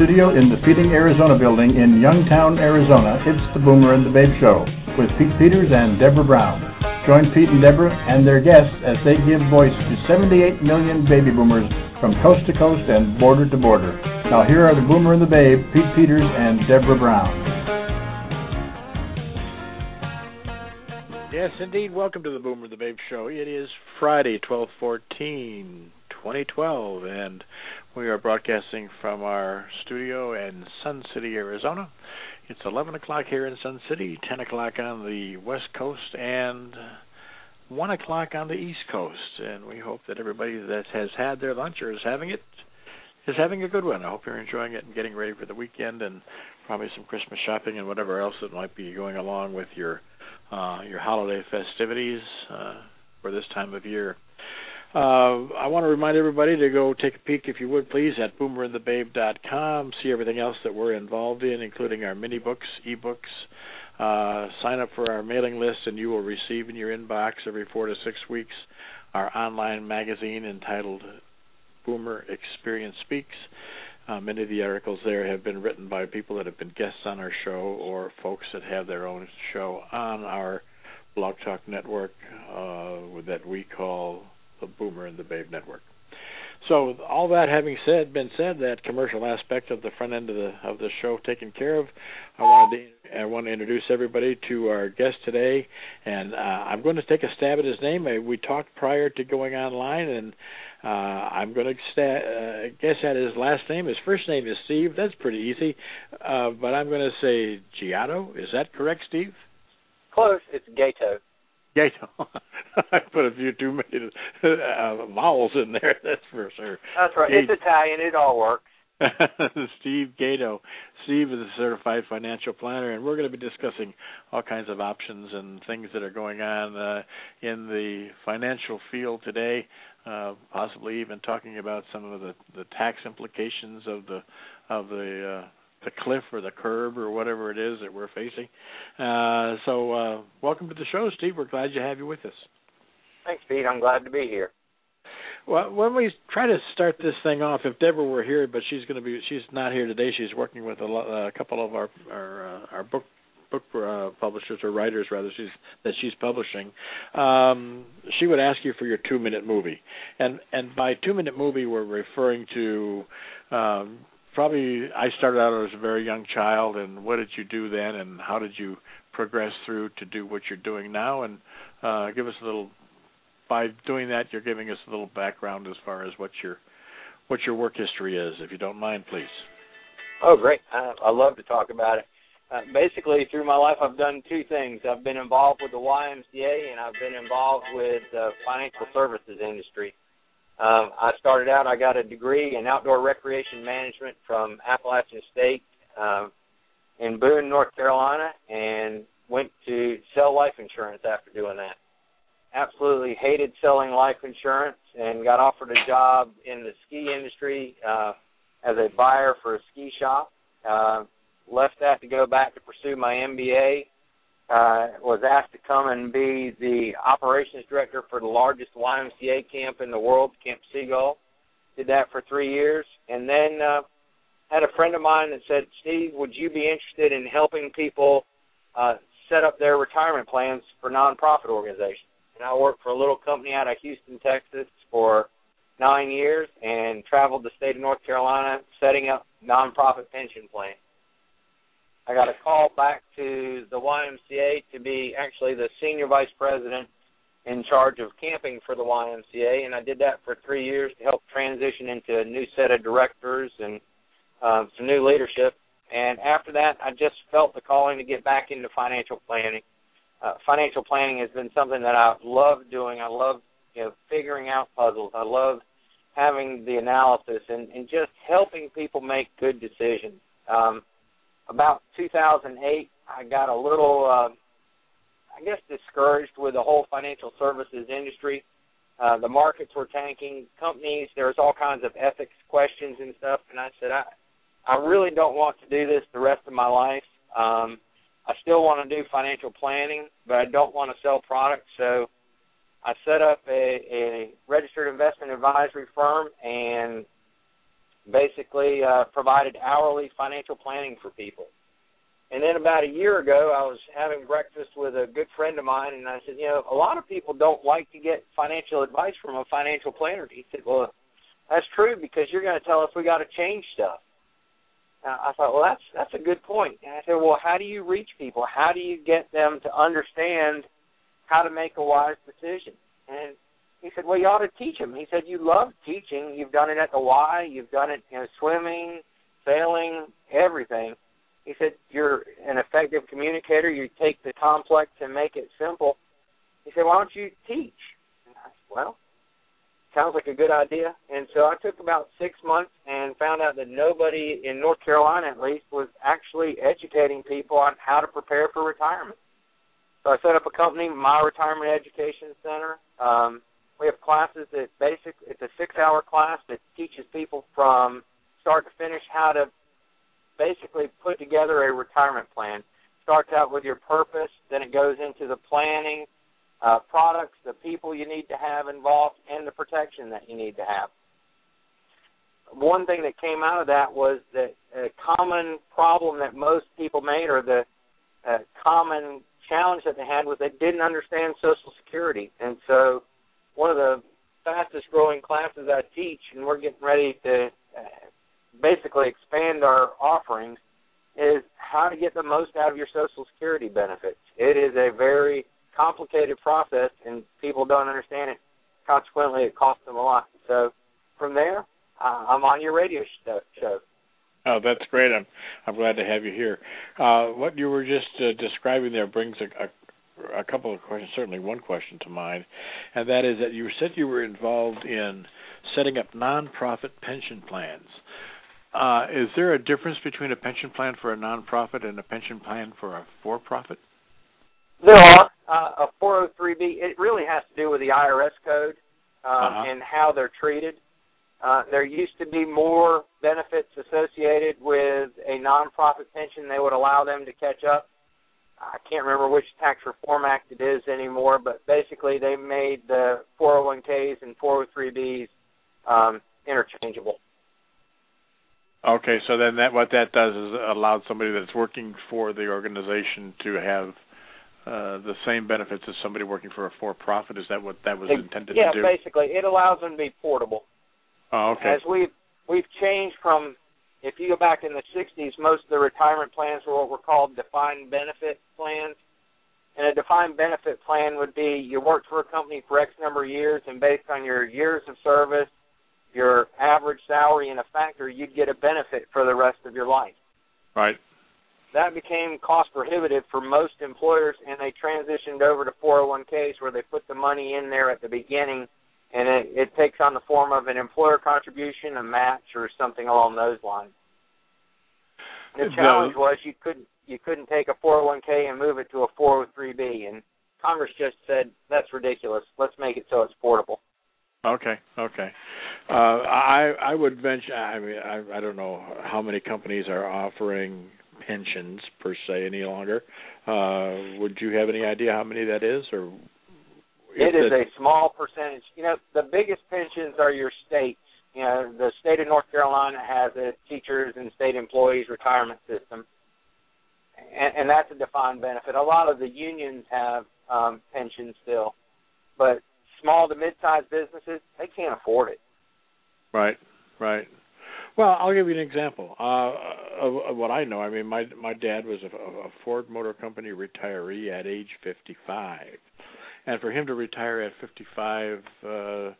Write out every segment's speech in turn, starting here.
Studio in the Feeding Arizona building in Youngtown, Arizona, it's the Boomer and the Babe Show with Pete Peters and Deborah Brown. Join Pete and Deborah and their guests as they give voice to 78 million baby boomers from coast to coast and border to border. Now here are the Boomer and the Babe, Pete Peters and Deborah Brown. Yes, indeed. Welcome to the Boomer and the Babe Show. It is Friday, 12 14 2012, and we are broadcasting from our studio in Sun City, Arizona. It's 11 o'clock here in Sun City, 10 o'clock on the West Coast, and 1 o'clock on the East Coast. And we hope that everybody that has had their lunch or is having it is having a good one. I hope you're enjoying it and getting ready for the weekend and probably some Christmas shopping and whatever else that might be going along with your uh, your holiday festivities uh, for this time of year. Uh, I want to remind everybody to go take a peek, if you would please, at boomerandthebabe.com. See everything else that we're involved in, including our mini books, ebooks. Uh, sign up for our mailing list, and you will receive in your inbox every four to six weeks our online magazine entitled Boomer Experience Speaks. Uh, many of the articles there have been written by people that have been guests on our show or folks that have their own show on our Blog Talk network uh, that we call the Boomer and the Babe Network. So all that having said been said, that commercial aspect of the front end of the of the show taken care of, I wanted to I want to introduce everybody to our guest today, and uh, I'm going to take a stab at his name. We talked prior to going online, and uh, I'm going to sta- uh, guess at his last name. His first name is Steve. That's pretty easy, uh, but I'm going to say Giotto. Is that correct, Steve? Close. It's Gaito. Gaito. I put a few too many uh, vowels in there. That's for sure. That's right. Gaito. It's Italian. It all works. Steve Gaito. Steve is a certified financial planner, and we're going to be discussing all kinds of options and things that are going on uh, in the financial field today. Uh, possibly even talking about some of the, the tax implications of the of the uh, the cliff or the curb or whatever it is that we're facing. Uh, so, uh, welcome to the show, Steve. We're glad to have you with us. Thanks, Pete. I'm glad to be here. Well, when we try to start this thing off, if Deborah were here, but she's going to be, she's not here today. She's working with a, lo- a couple of our our, uh, our book book uh, publishers or writers rather she's that she's publishing um she would ask you for your 2 minute movie and and by 2 minute movie we're referring to um probably I started out as a very young child, and what did you do then, and how did you progress through to do what you're doing now? And uh, give us a little. By doing that, you're giving us a little background as far as what your what your work history is, if you don't mind, please. Oh, great! I, I love to talk about it. Uh, basically, through my life, I've done two things. I've been involved with the YMCA, and I've been involved with the financial services industry. Um, I started out, I got a degree in outdoor recreation management from Appalachian State um, in Boone, North Carolina, and went to sell life insurance after doing that. Absolutely hated selling life insurance and got offered a job in the ski industry uh, as a buyer for a ski shop. Uh, left that to go back to pursue my MBA uh, was asked to come and be the operations director for the largest YMCA camp in the world, Camp Seagull. Did that for three years, and then uh, had a friend of mine that said, "Steve, would you be interested in helping people uh, set up their retirement plans for nonprofit organizations?" And I worked for a little company out of Houston, Texas, for nine years, and traveled the state of North Carolina setting up nonprofit pension plans. I got a call back to the YMCA to be actually the senior vice president in charge of camping for the YMCA, and I did that for three years to help transition into a new set of directors and uh, some new leadership. And after that, I just felt the calling to get back into financial planning. Uh, financial planning has been something that I've loved doing. I love you know figuring out puzzles. I love having the analysis and, and just helping people make good decisions. Um, about 2008, I got a little, uh, I guess, discouraged with the whole financial services industry. Uh, the markets were tanking. Companies, there was all kinds of ethics questions and stuff. And I said, I, I really don't want to do this the rest of my life. Um, I still want to do financial planning, but I don't want to sell products. So I set up a, a registered investment advisory firm and basically uh, provided hourly financial planning for people. And then about a year ago, I was having breakfast with a good friend of mine, and I said, you know, a lot of people don't like to get financial advice from a financial planner. He said, well, that's true because you're going to tell us we got to change stuff. I thought, well, that's that's a good point. And I said, well, how do you reach people? How do you get them to understand how to make a wise decision? And he said, well, you ought to teach them. He said, you love teaching. You've done it at the Y. You've done it, you know, swimming, sailing, everything. He said, you're an effective communicator. You take the complex and make it simple. He said, why don't you teach? And I said, well, sounds like a good idea. And so I took about six months and found out that nobody in North Carolina, at least, was actually educating people on how to prepare for retirement. So I set up a company, My Retirement Education Center. Um, we have classes that basic. It's a six-hour class that teaches people from start to finish how to basically put together a retirement plan. Starts out with your purpose, then it goes into the planning, uh, products, the people you need to have involved, and the protection that you need to have. One thing that came out of that was that a common problem that most people made, or the uh, common challenge that they had, was they didn't understand Social Security. And so, one of the fastest growing classes I teach, and we're getting ready to uh, basically expand our offerings, is how to get the most out of your Social Security benefits. It is a very complicated process, and people don't understand it. Consequently, it costs them a lot. So from there, uh, I'm on your radio show. Oh, that's great. I'm I'm glad to have you here. Uh, what you were just uh, describing there brings a, a, a couple of questions. Certainly, one question to mind, and that is that you said you were involved in setting up nonprofit pension plans. Uh, is there a difference between a pension plan for a nonprofit and a pension plan for a for-profit? There are. Uh, a 403b, it really has to do with the IRS code um, uh-huh. and how they're treated. Uh, there used to be more benefits associated with a nonprofit pension. They would allow them to catch up. I can't remember which tax reform act it is anymore, but basically they made the 401ks and 403bs um, interchangeable. Okay, so then that what that does is allow somebody that's working for the organization to have uh, the same benefits as somebody working for a for-profit. Is that what that was intended yeah, to do? Yeah, basically, it allows them to be portable. Oh, okay. As we've we've changed from, if you go back in the '60s, most of the retirement plans were what were called defined benefit plans. And a defined benefit plan would be you worked for a company for X number of years, and based on your years of service, your average salary, and a factor, you'd get a benefit for the rest of your life. Right that became cost prohibitive for most employers, and they transitioned over to 401ks where they put the money in there at the beginning, and it, it takes on the form of an employer contribution, a match, or something along those lines. The challenge was you couldn't you couldn't take a 401k and move it to a 403b, and Congress just said that's ridiculous. Let's make it so it's portable. Okay, okay. Uh, I I would venture. I mean, I I don't know how many companies are offering pensions per se any longer. Uh, would you have any idea how many that is, or? It is a small percentage. You know, the biggest pensions are your states. You know, the state of North Carolina has a teachers and state employees retirement system, and, and that's a defined benefit. A lot of the unions have um, pensions still, but small to mid-sized businesses they can't afford it. Right, right. Well, I'll give you an example uh, of, of what I know. I mean, my my dad was a, a Ford Motor Company retiree at age 55, and for him to retire at 55, uh, uh,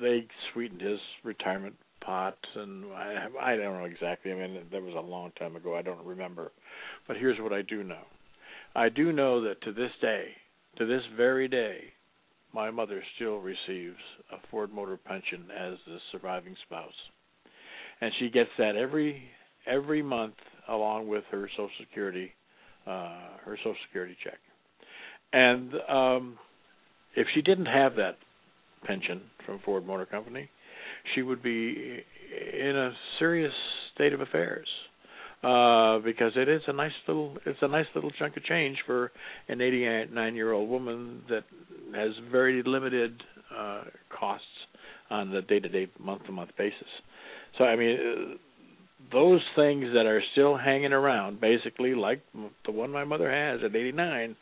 they sweetened his retirement pot, and I I don't know exactly. I mean, that was a long time ago. I don't remember, but here's what I do know. I do know that to this day, to this very day, my mother still receives a Ford Motor pension as the surviving spouse, and she gets that every every month along with her Social Security uh, her Social Security check. And um, if she didn't have that pension from Ford Motor Company, she would be in a serious state of affairs uh, because it is a nice little it's a nice little chunk of change for an 89 year old woman that has very limited uh, costs on the day-to-day, month-to-month basis. So I mean, uh, those things that are still hanging around, basically like the one my mother has at 89,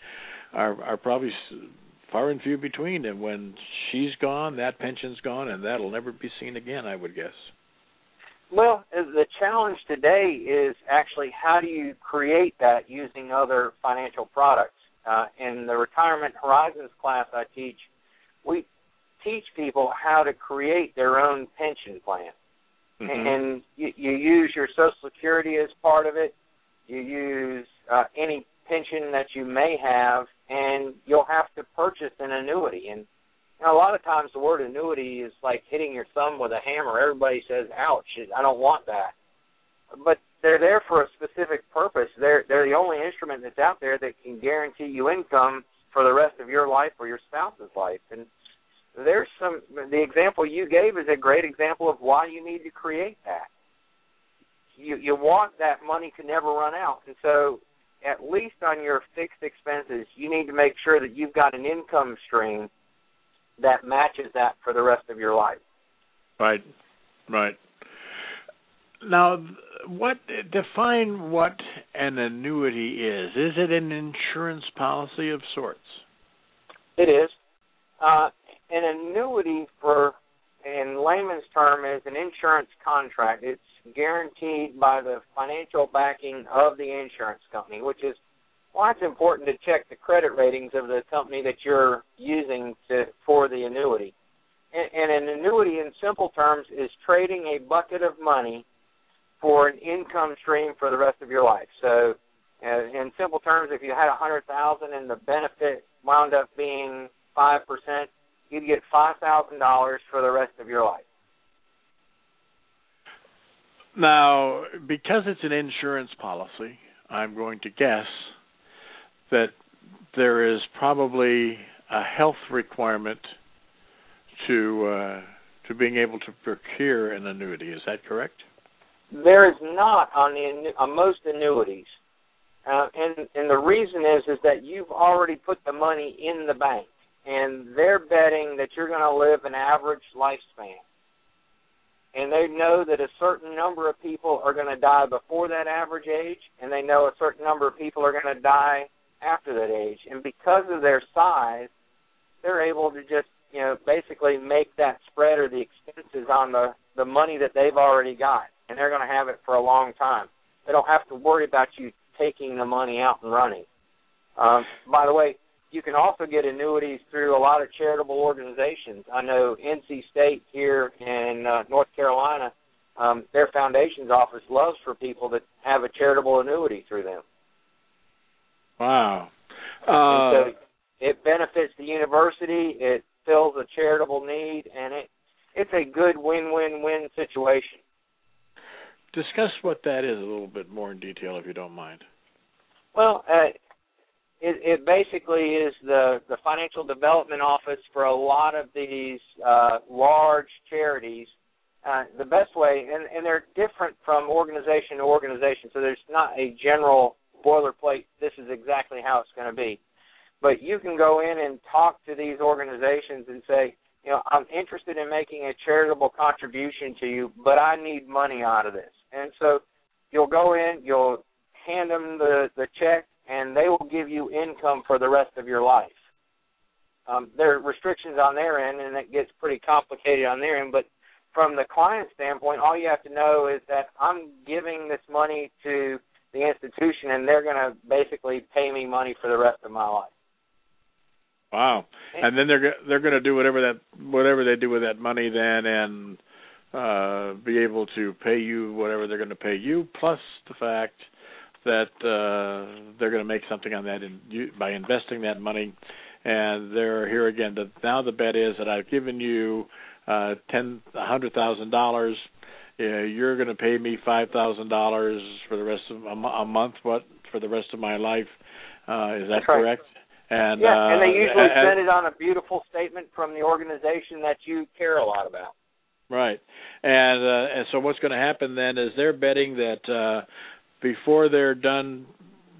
are are probably far and few between. And when she's gone, that pension's gone, and that'll never be seen again. I would guess. Well, the challenge today is actually how do you create that using other financial products. Uh, in the Retirement Horizons class I teach, we teach people how to create their own pension plan. Mm-hmm. And you, you use your Social Security as part of it. You use uh, any pension that you may have, and you'll have to purchase an annuity. And know, a lot of times the word annuity is like hitting your thumb with a hammer. Everybody says, "Ouch! I don't want that." But they're there for a specific purpose. They're they're the only instrument that's out there that can guarantee you income for the rest of your life or your spouse's life. And there's some the example you gave is a great example of why you need to create that. You you want that money to never run out. And so at least on your fixed expenses, you need to make sure that you've got an income stream that matches that for the rest of your life. Right, right. Now, what define what an annuity is? Is it an insurance policy of sorts? It is. Uh, an annuity, for in layman's term, is an insurance contract. It's guaranteed by the financial backing of the insurance company, which is why it's important to check the credit ratings of the company that you're using to for the annuity. And, and an annuity, in simple terms, is trading a bucket of money for an income stream for the rest of your life. So, uh, in simple terms, if you had a hundred thousand and the benefit wound up being five percent, you'd get five thousand dollars for the rest of your life. Now, because it's an insurance policy, I'm going to guess that there is probably a health requirement to uh, to being able to procure an annuity. Is that correct? There is not on the on most annuities, uh, and and the reason is is that you've already put the money in the bank, and they're betting that you're going to live an average lifespan, and they know that a certain number of people are going to die before that average age, and they know a certain number of people are going to die after that age, and because of their size, they're able to just you know basically make that spread or the expenses on the the money that they've already got, and they're going to have it for a long time. They don't have to worry about you taking the money out and running. Um, by the way, you can also get annuities through a lot of charitable organizations. I know NC State here in uh, North Carolina, um, their foundation's office loves for people that have a charitable annuity through them. Wow. Uh, so it benefits the university. It fills a charitable need, and it it's a good win-win-win situation. Discuss what that is a little bit more in detail, if you don't mind. Well, uh, it, it basically is the the financial development office for a lot of these uh, large charities. Uh, the best way, and, and they're different from organization to organization, so there's not a general boilerplate. This is exactly how it's going to be. But you can go in and talk to these organizations and say, you know, I'm interested in making a charitable contribution to you, but I need money out of this. And so you'll go in, you'll hand them the, the check, and they will give you income for the rest of your life. Um, there are restrictions on their end, and it gets pretty complicated on their end. But from the client standpoint, all you have to know is that I'm giving this money to the institution, and they're going to basically pay me money for the rest of my life. Wow! And then they're they're going to do whatever that whatever they do with that money then, and uh be able to pay you whatever they're going to pay you, plus the fact that uh they're going to make something on that in, you, by investing that money. And they're here again. The, now the bet is that I've given you uh ten a hundred thousand dollars. Uh, you're going to pay me five thousand dollars for the rest of a, a month. What for the rest of my life? Uh, is that That's right. correct? And yeah, uh, and they usually and, send it on a beautiful statement from the organization that you care a lot about. Right, and uh, and so what's going to happen then is they're betting that uh, before they're done,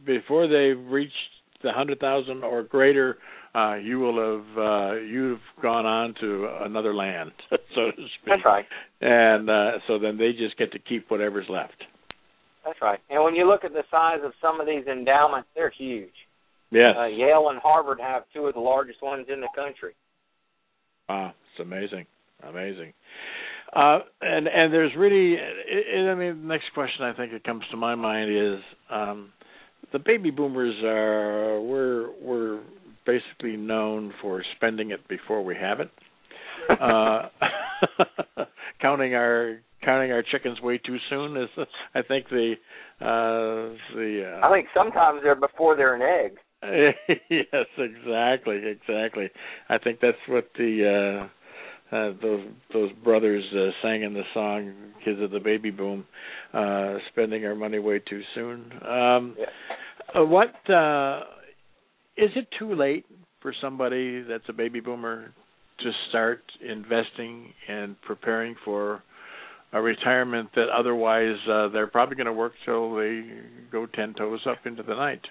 before they've reached the hundred thousand or greater uh, you will have uh, you've gone on to another land, so to speak. That's right. And uh, so then they just get to keep whatever's left. That's right. And when you look at the size of some of these endowments, they're huge. Yes. Uh, Yale and Harvard have two of the largest ones in the country. Wow, it's amazing, amazing. Uh, and and there's really, it, I mean, the next question I think that comes to my mind is um, the baby boomers are we're we're basically known for spending it before we have it, uh, counting our counting our chickens way too soon is I think the uh, the uh, I think sometimes they're before they're an egg. yes, exactly, exactly. I think that's what the uh, uh, those those brothers uh, sang in the song "Kids of the Baby Boom," uh, spending our money way too soon. Um, yeah. uh, what uh, is it too late for somebody that's a baby boomer to start investing and preparing for a retirement that otherwise uh, they're probably going to work till they go ten toes up into the night?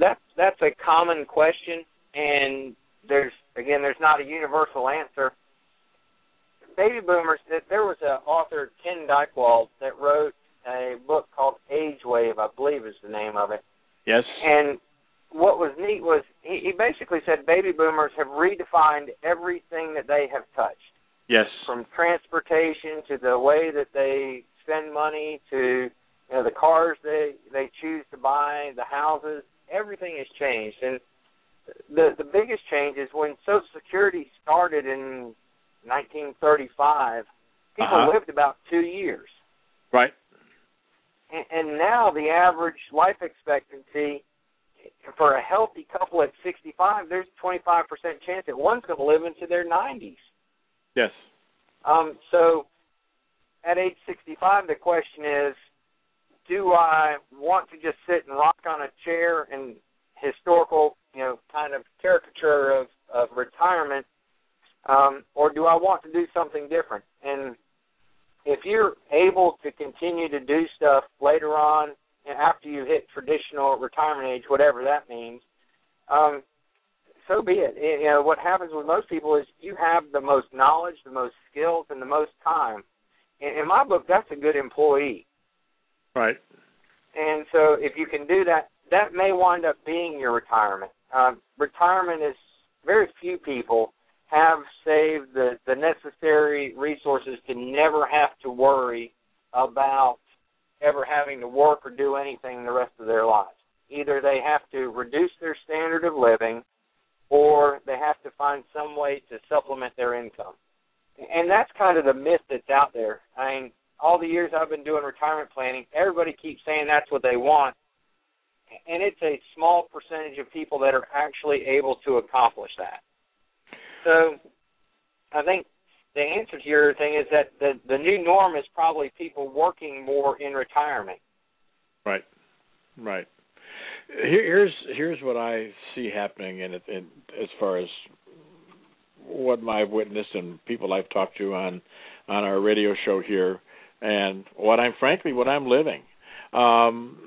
That's that's a common question, and there's again there's not a universal answer. Baby boomers. There was an author Ken Dychtwald, that wrote a book called Age Wave, I believe is the name of it. Yes. And what was neat was he, he basically said baby boomers have redefined everything that they have touched. Yes. From transportation to the way that they spend money to you know the cars they they choose to buy, the houses, everything has changed. And the the biggest change is when Social Security started in 1935, people uh-huh. lived about two years. Right. And, and now the average life expectancy for a healthy couple at 65, there's a 25% chance that one's going to live into their 90s. Yes. Um, so at age 65, the question is, do I want to just sit and rock on a chair and historical, you know, kind of caricature of, of retirement, um, or do I want to do something different? And if you're able to continue to do stuff later on after you hit traditional retirement age, whatever that means, um, so be it. You know what happens with most people is you have the most knowledge, the most skills, and the most time. In, in my book, that's a good employee. Right. And so if you can do that, that may wind up being your retirement. Uh, retirement is very few people have saved the, the necessary resources to never have to worry about ever having to work or do anything the rest of their lives. Either they have to reduce their standard of living or they have to find some way to supplement their income. And that's kind of the myth that's out there. I mean, all the years I've been doing retirement planning, everybody keeps saying that's what they want. And it's a small percentage of people that are actually able to accomplish that. So I think the answer to your thing is that the the new norm is probably people working more in retirement. Right. Right. Here's here's what I see happening in, in as far as what I've witnessed and people I've talked to on on our radio show here, and what I'm frankly what I'm living. Um,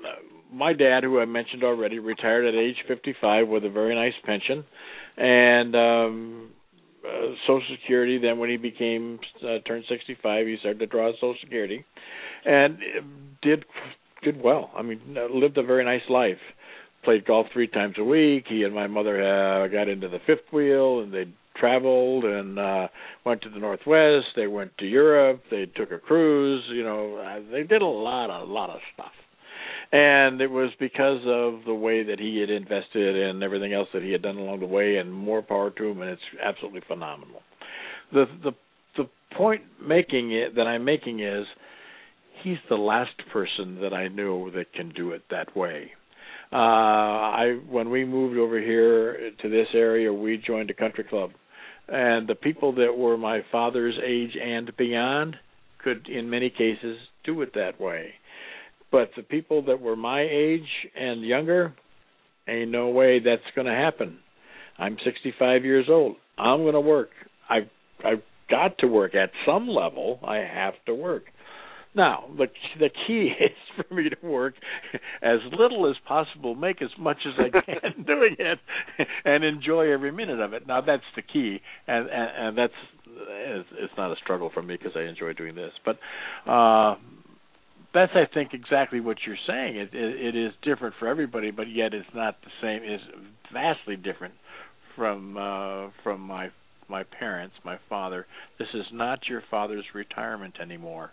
my dad, who I mentioned already, retired at age 55 with a very nice pension, and um, uh, Social Security. Then, when he became uh, turned 65, he started to draw Social Security, and did did well. I mean, lived a very nice life. Played golf three times a week. He and my mother uh, got into the fifth wheel, and they traveled and uh went to the northwest they went to europe they took a cruise you know uh, they did a lot a lot of stuff and it was because of the way that he had invested and everything else that he had done along the way and more power to him and it's absolutely phenomenal. The the the point making it that i'm making is he's the last person that i knew that can do it that way. Uh i when we moved over here to this area we joined a country club. And the people that were my father's age and beyond could in many cases do it that way but the people that were my age and younger ain't no way that's going to happen. I'm 65 years old. I'm going to work. I've i've got to work. At some level i have to work. Now, the the key is for me to work as little as possible, make as much as I can doing it, and enjoy every minute of it. Now, that's the key, and and, and that's it's not a struggle for me because I enjoy doing this. But uh, that's I think exactly what you're saying. It, it it is different for everybody, but yet it's not the same. It's vastly different from uh, from my my parents, my father. This is not your father's retirement anymore.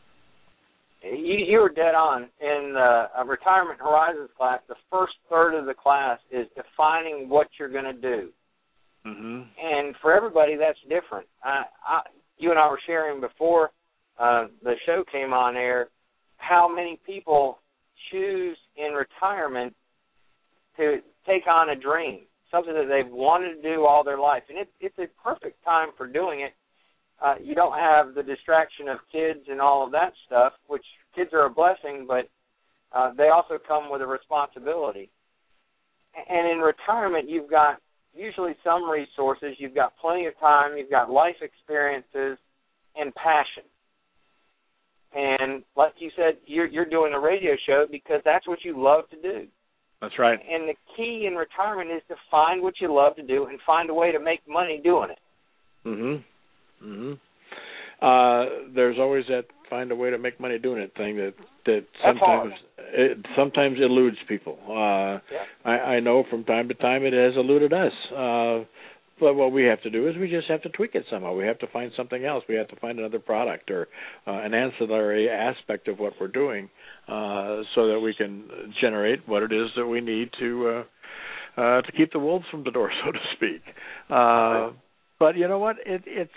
You, you were dead on. In uh, a retirement horizons class, the first third of the class is defining what you're going to do. Mm-hmm. And for everybody, that's different. I, I, you and I were sharing before uh, the show came on air how many people choose in retirement to take on a dream something that they've wanted to do all their life, and it, it's a perfect time for doing it. Uh, you don't have the distraction of kids and all of that stuff, which kids are a blessing, but uh, they also come with a responsibility. And in retirement, you've got usually some resources, you've got plenty of time, you've got life experiences, and passion. And like you said, you're you're doing a radio show because that's what you love to do. That's right. And the key in retirement is to find what you love to do and find a way to make money doing it. Mhm. Mhm. Uh there's always that find a way to make money doing it thing that that sometimes it sometimes eludes people. Uh yeah. I I know from time to time it has eluded us. Uh but what we have to do is we just have to tweak it somehow. We have to find something else. We have to find another product or uh, an ancillary aspect of what we're doing, uh, so that we can generate what it is that we need to uh, uh, to keep the wolves from the door, so to speak. Uh, but you know what? It, it's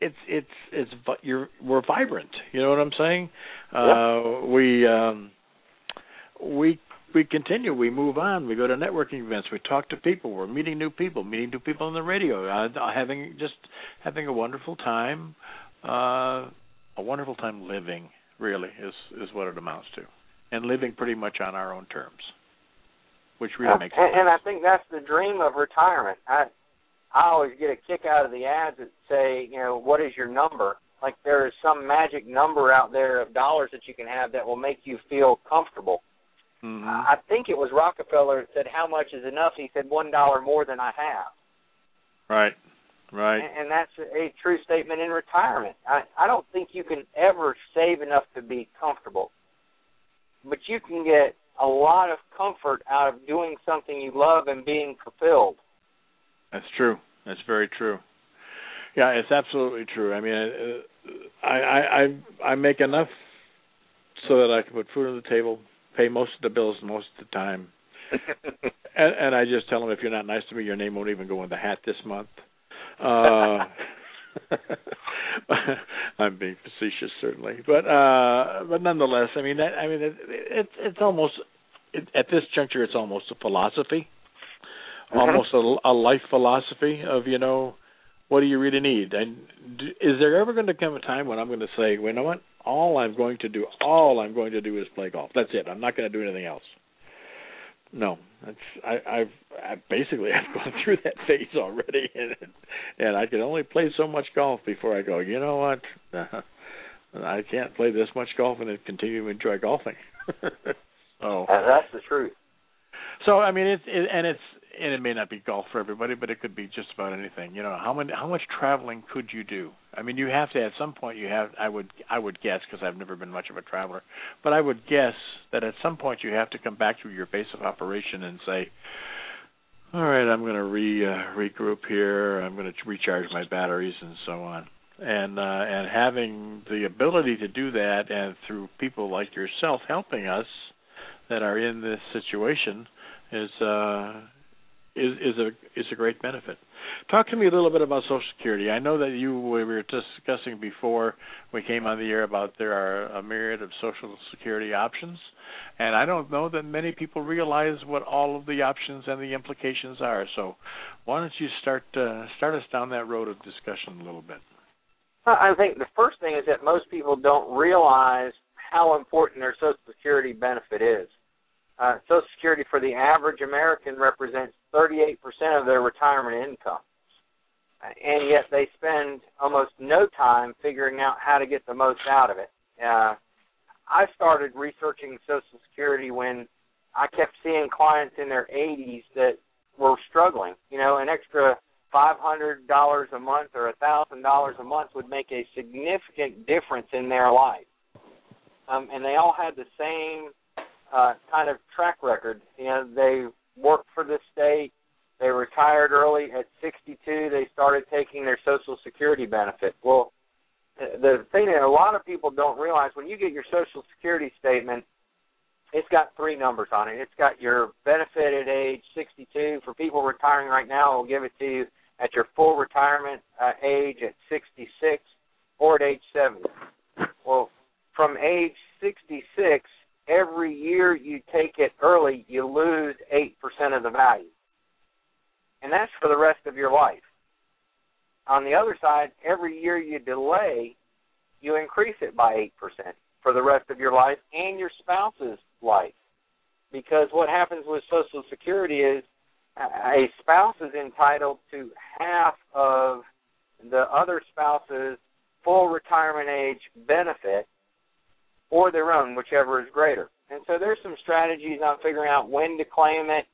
it's it's it's you're we're vibrant. You know what I'm saying? Uh, we um, we we continue, we move on, we go to networking events, we talk to people, we're meeting new people, meeting new people on the radio, uh, having just having a wonderful time, uh, a wonderful time living. Really is is what it amounts to, and living pretty much on our own terms, which really makes and, sense. And I think that's the dream of retirement. I I always get a kick out of the ads that say, you know, what is your number? Like there is some magic number out there of dollars that you can have that will make you feel comfortable Mm-hmm. I think it was Rockefeller that said, "How much is enough?" He said, "One dollar more than I have." Right, right. And, and that's a true statement in retirement. I I don't think you can ever save enough to be comfortable, but you can get a lot of comfort out of doing something you love and being fulfilled. That's true. That's very true. Yeah, it's absolutely true. I mean, uh, I I I, I make enough so that I can put food on the table, pay most of the bills most of the time. and, and I just tell them if you're not nice to me, your name won't even go in the hat this month. Uh, I'm being facetious, certainly, but uh, but nonetheless, I mean, that, I mean, it, it, it's almost it, at this juncture, it's almost a philosophy, Mhm. almost a, a life philosophy of you know, what do you really need? And is there ever going to come a time when I'm going to say, well, you know what? All I'm going to do, all I'm going to do is play golf. That's it. I'm not going to do anything else. No, that's I, I've I basically I've gone through that phase already, and and I can only play so much golf before I go. You know what? I can't play this much golf and then continue to enjoy golfing. so And that's the truth. so I mean it's it, and it's and it may not be golf for everybody, but it could be just about anything. You know, how many how much traveling could you do? I mean, you have to at some point. You have I would I would guess because I've never been much of a traveler, but I would guess that at some point you have to come back to your base of operation and say, all right, I'm going to re uh, regroup here. I'm going to recharge my batteries and so on. And uh, and having the ability to do that, and through people like yourself helping us that are in this situation, is uh, is a is a great benefit. Talk to me a little bit about Social Security. I know that you we were discussing before we came on the air about there are a myriad of Social Security options, and I don't know that many people realize what all of the options and the implications are. So, why don't you start uh, start us down that road of discussion a little bit? I think the first thing is that most people don't realize how important their Social Security benefit is. Uh, Social Security for the average American represents 38% of their retirement income. Uh, and yet they spend almost no time figuring out how to get the most out of it. Uh, I started researching Social Security when I kept seeing clients in their 80s that were struggling. You know, an extra five hundred dollars a month or thousand dollars a month would make a significant difference in their life. Um, and they all had the same uh, kind of track record. You know, they worked for the state. They retired early at 62. They started taking their Social Security benefit. Well, the thing that a lot of people don't realize when you get your Social Security statement, it's got three numbers on it. It's got your benefit at age 62. For people retiring right now, we'll give it to you at your full retirement uh, age at 66 or at age 70. Well, from age 66, every year you take it early, you lose 8% of the value. And that's for the rest of your life. On the other side, every year you delay, you increase it by 8% for the rest of your life and your spouse's life. Because what happens with Social Security is a spouse is entitled to half of the other spouse's full retirement age benefit or their own, whichever is greater. And so there's some strategies on figuring out when to claim it,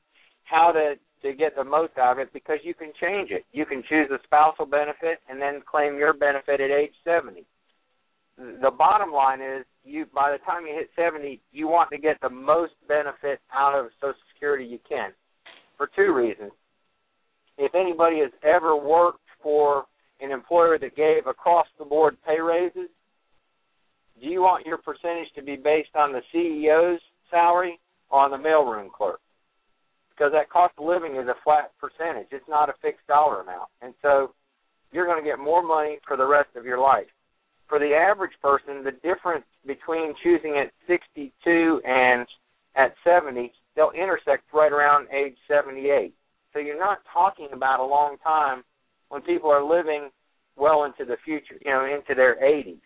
how to to get the most out of it because you can change it. You can choose a spousal benefit and then claim your benefit at age 70. The bottom line is you by the time you hit 70, you want to get the most benefit out of Social Security you can for two reasons. If anybody has ever worked for an employer that gave across the board pay raises, do you want your percentage to be based on the CEO's salary or on the mailroom clerk? Because that cost of living is a flat percentage. It's not a fixed dollar amount. And so you're going to get more money for the rest of your life. For the average person, the difference between choosing at 62 and at 70, they'll intersect right around age 78. So you're not talking about a long time when people are living well into the future, you know, into their 80s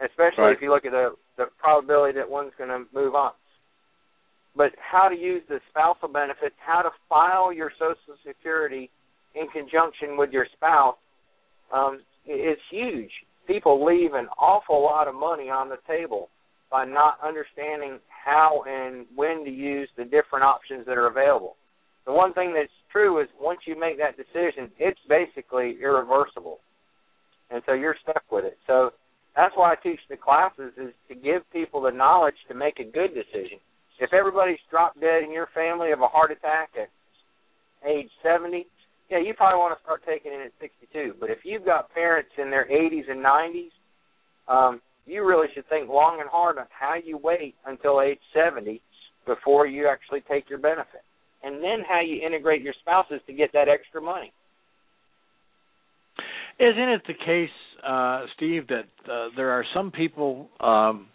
especially right. if you look at the the probability that one's going to move on. But how to use the spousal benefits, how to file your Social Security in conjunction with your spouse, um, is huge. People leave an awful lot of money on the table by not understanding how and when to use the different options that are available. The one thing that's true is once you make that decision, it's basically irreversible. And so you're stuck with it. So that's why I teach the classes is to give people the knowledge to make a good decision. If everybody's dropped dead in your family of a heart attack at age 70, yeah, you probably want to start taking it at 62. But if you've got parents in their 80s and 90s, um, you really should think long and hard on how you wait until age 70 before you actually take your benefit, and then how you integrate your spouses to get that extra money. Isn't it the case, uh, Steve, that uh, there are some people um,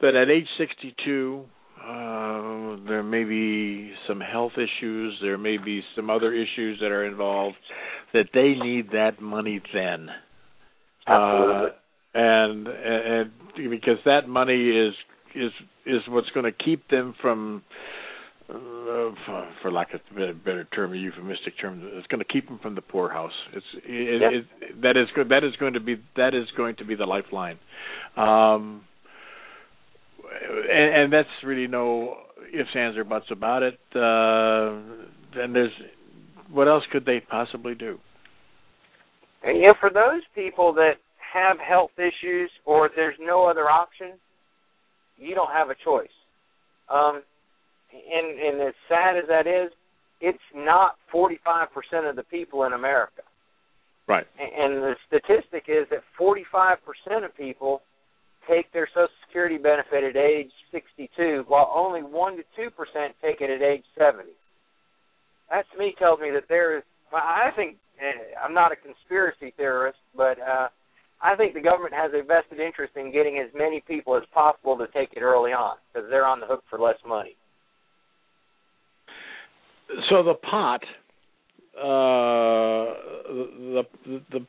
that at age 62, uh, there may be some health issues, there may be some other issues that are involved, that they need that money then. Absolutely. Uh, and, and because that money is is is what's going to keep them from uh, for lack of a better term, a euphemistic term, it's going to keep them from the poorhouse. It's it, it, that is that is going to be that is going to be the lifeline, um, and, and that's really no ifs, ands, or buts about it. Uh, and there's what else could they possibly do? And you know, for those people that have health issues or there's no other option, you don't have a choice. Um, and and as sad as that is, it's not 45% of the people in America. Right. And the statistic is that 45% of people take their Social Security benefit at age 62, while only 1 to 2% take it at age 70. That to me tells me that there is, I think, eh, I'm not a conspiracy theorist, but uh, I think the government has a vested interest in getting as many people as possible to take it early on because they're on the hook for less money so the pot, uh, the, the the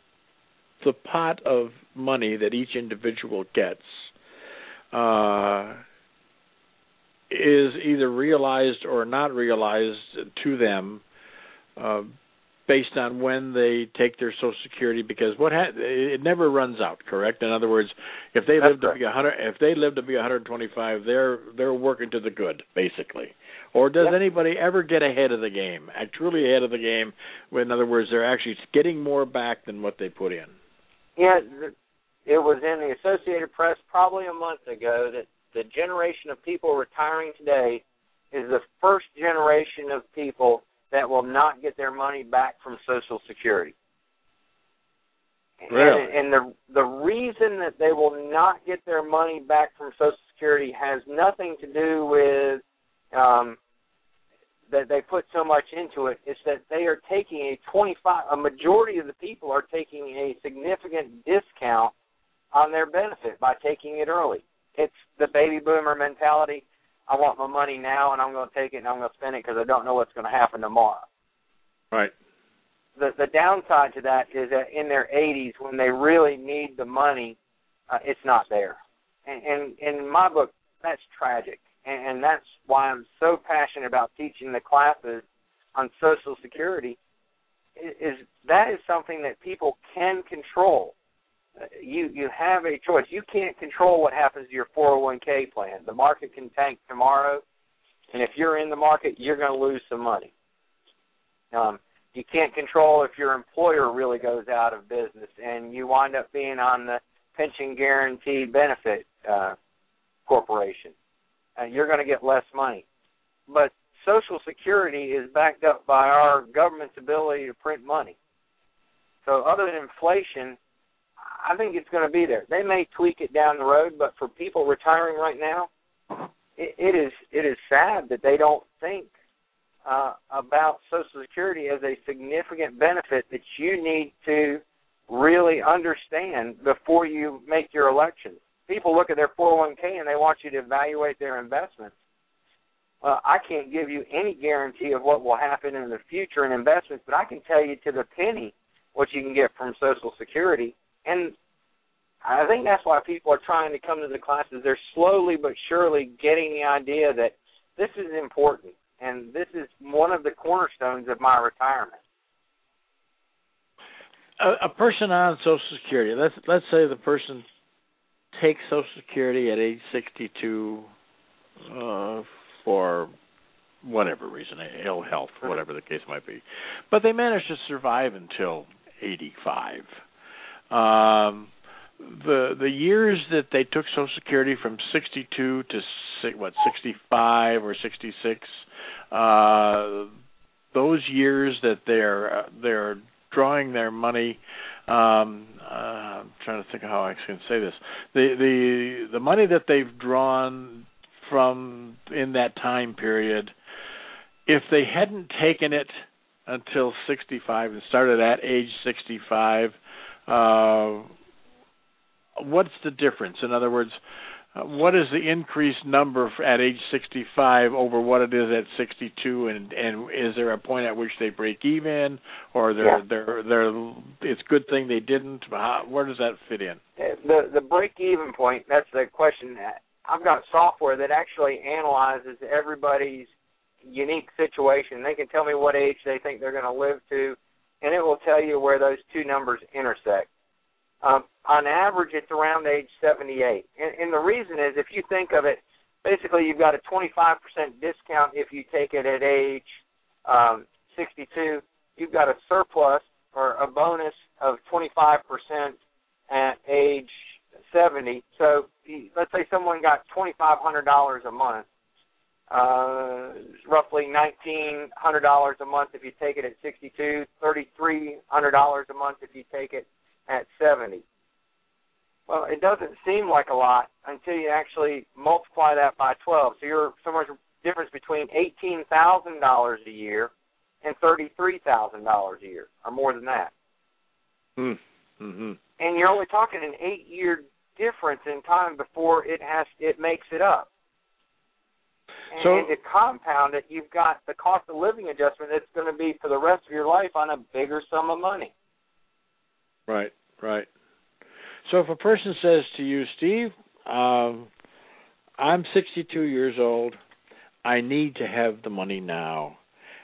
the pot of money that each individual gets uh, is either realized or not realized to them uh, based on when they take their Social Security because what ha- it never runs out. Correct. In other words, if they That's live to be a hundred, if they live to be 125, they're they're working to the good, basically. Or does Yep. anybody ever get ahead of the game? Act truly ahead of the game. In other words, they're actually getting more back than what they put in. Yeah, it was in the Associated Press probably a month ago that the generation of people retiring today is the first generation of people that will not get their money back from Social Security. Really? And, and the the reason that they will not get their money back from Social Security has nothing to do with um, that they put so much into it. It's that they are taking a twenty five. A majority of the people are taking a significant discount on their benefit by taking it early. It's the baby boomer mentality. I want my money now, and I'm going to take it and I'm going to spend it because I don't know what's going to happen tomorrow Right. the the downside to that is that in their 80s, when they really need the money, uh, it's not there. And, and in my book, that's tragic, and, and that's why I'm so passionate about teaching the classes on Social Security. Is, is that is something that people can control. You you have a choice. You can't control what happens to your 401k plan. The market can tank tomorrow, and if you're in the market, you're going to lose some money. Um, you can't control if your employer really goes out of business and you wind up being on the pension guarantee benefit uh, corporation. Uh, you're going to get less money. But Social Security is backed up by our government's ability to print money. So other than inflation, I think it's going to be there. They may tweak it down the road, but for people retiring right now, it, it is it is sad that they don't think uh, about Social Security as a significant benefit that you need to really understand before you make your election. People look at their 401k and they want you to evaluate their investments. Well, I can't give you any guarantee of what will happen in the future in investments, but I can tell you to the penny what you can get from Social Security. And I think that's why people are trying to come to the classes. They're slowly but surely getting the idea that this is important and this is one of the cornerstones of my retirement. A, a person on Social Security. Let's let's say the person takes Social Security at age 62 uh, for whatever reason, ill health, whatever the case might be, but they manage to survive until 85. Um, the the years that they took Social Security from 62 to what 65 or 66, uh, those years that they're they're drawing their money. Um, uh, I'm trying to think of how I can say this. The the the money that they've drawn from in that time period, if they hadn't taken it until 65 and started at age 65, uh, what's the difference? In other words, uh, what is the increased number at age 65 over what it is at 62 and and is there a point at which they break even or they're Yeah. they're they're it's a good thing they didn't how, where does that fit in The the break even point. That's the question. I've got software that actually analyzes everybody's unique situation. They can tell me what age they think they're going to live to, and it will tell you where those two numbers intersect. Um, on average, it's around age 78. And, and the reason is, if you think of it, basically you've got a 25% discount if you take it at age um, 62. You've got a surplus or a bonus of 25% at age 70. So let's say someone got $2,500 a month. Uh, roughly nineteen hundred dollars a month if you take it at sixty two, thirty three hundred dollars a month if you take it at 70. Well, it doesn't seem like a lot until you actually multiply that by 12. So you're somewhere difference between $18,000 a year and $33,000 a year, or more than that. hmm hmm And you're only talking an eight-year difference in time before it has it makes it up. And, So- and to compound it, you've got the cost of living adjustment that's going to be for the rest of your life on a bigger sum of money. Right, right. So if a person says to you, Steve, um, I'm 62 years old, I need to have the money now,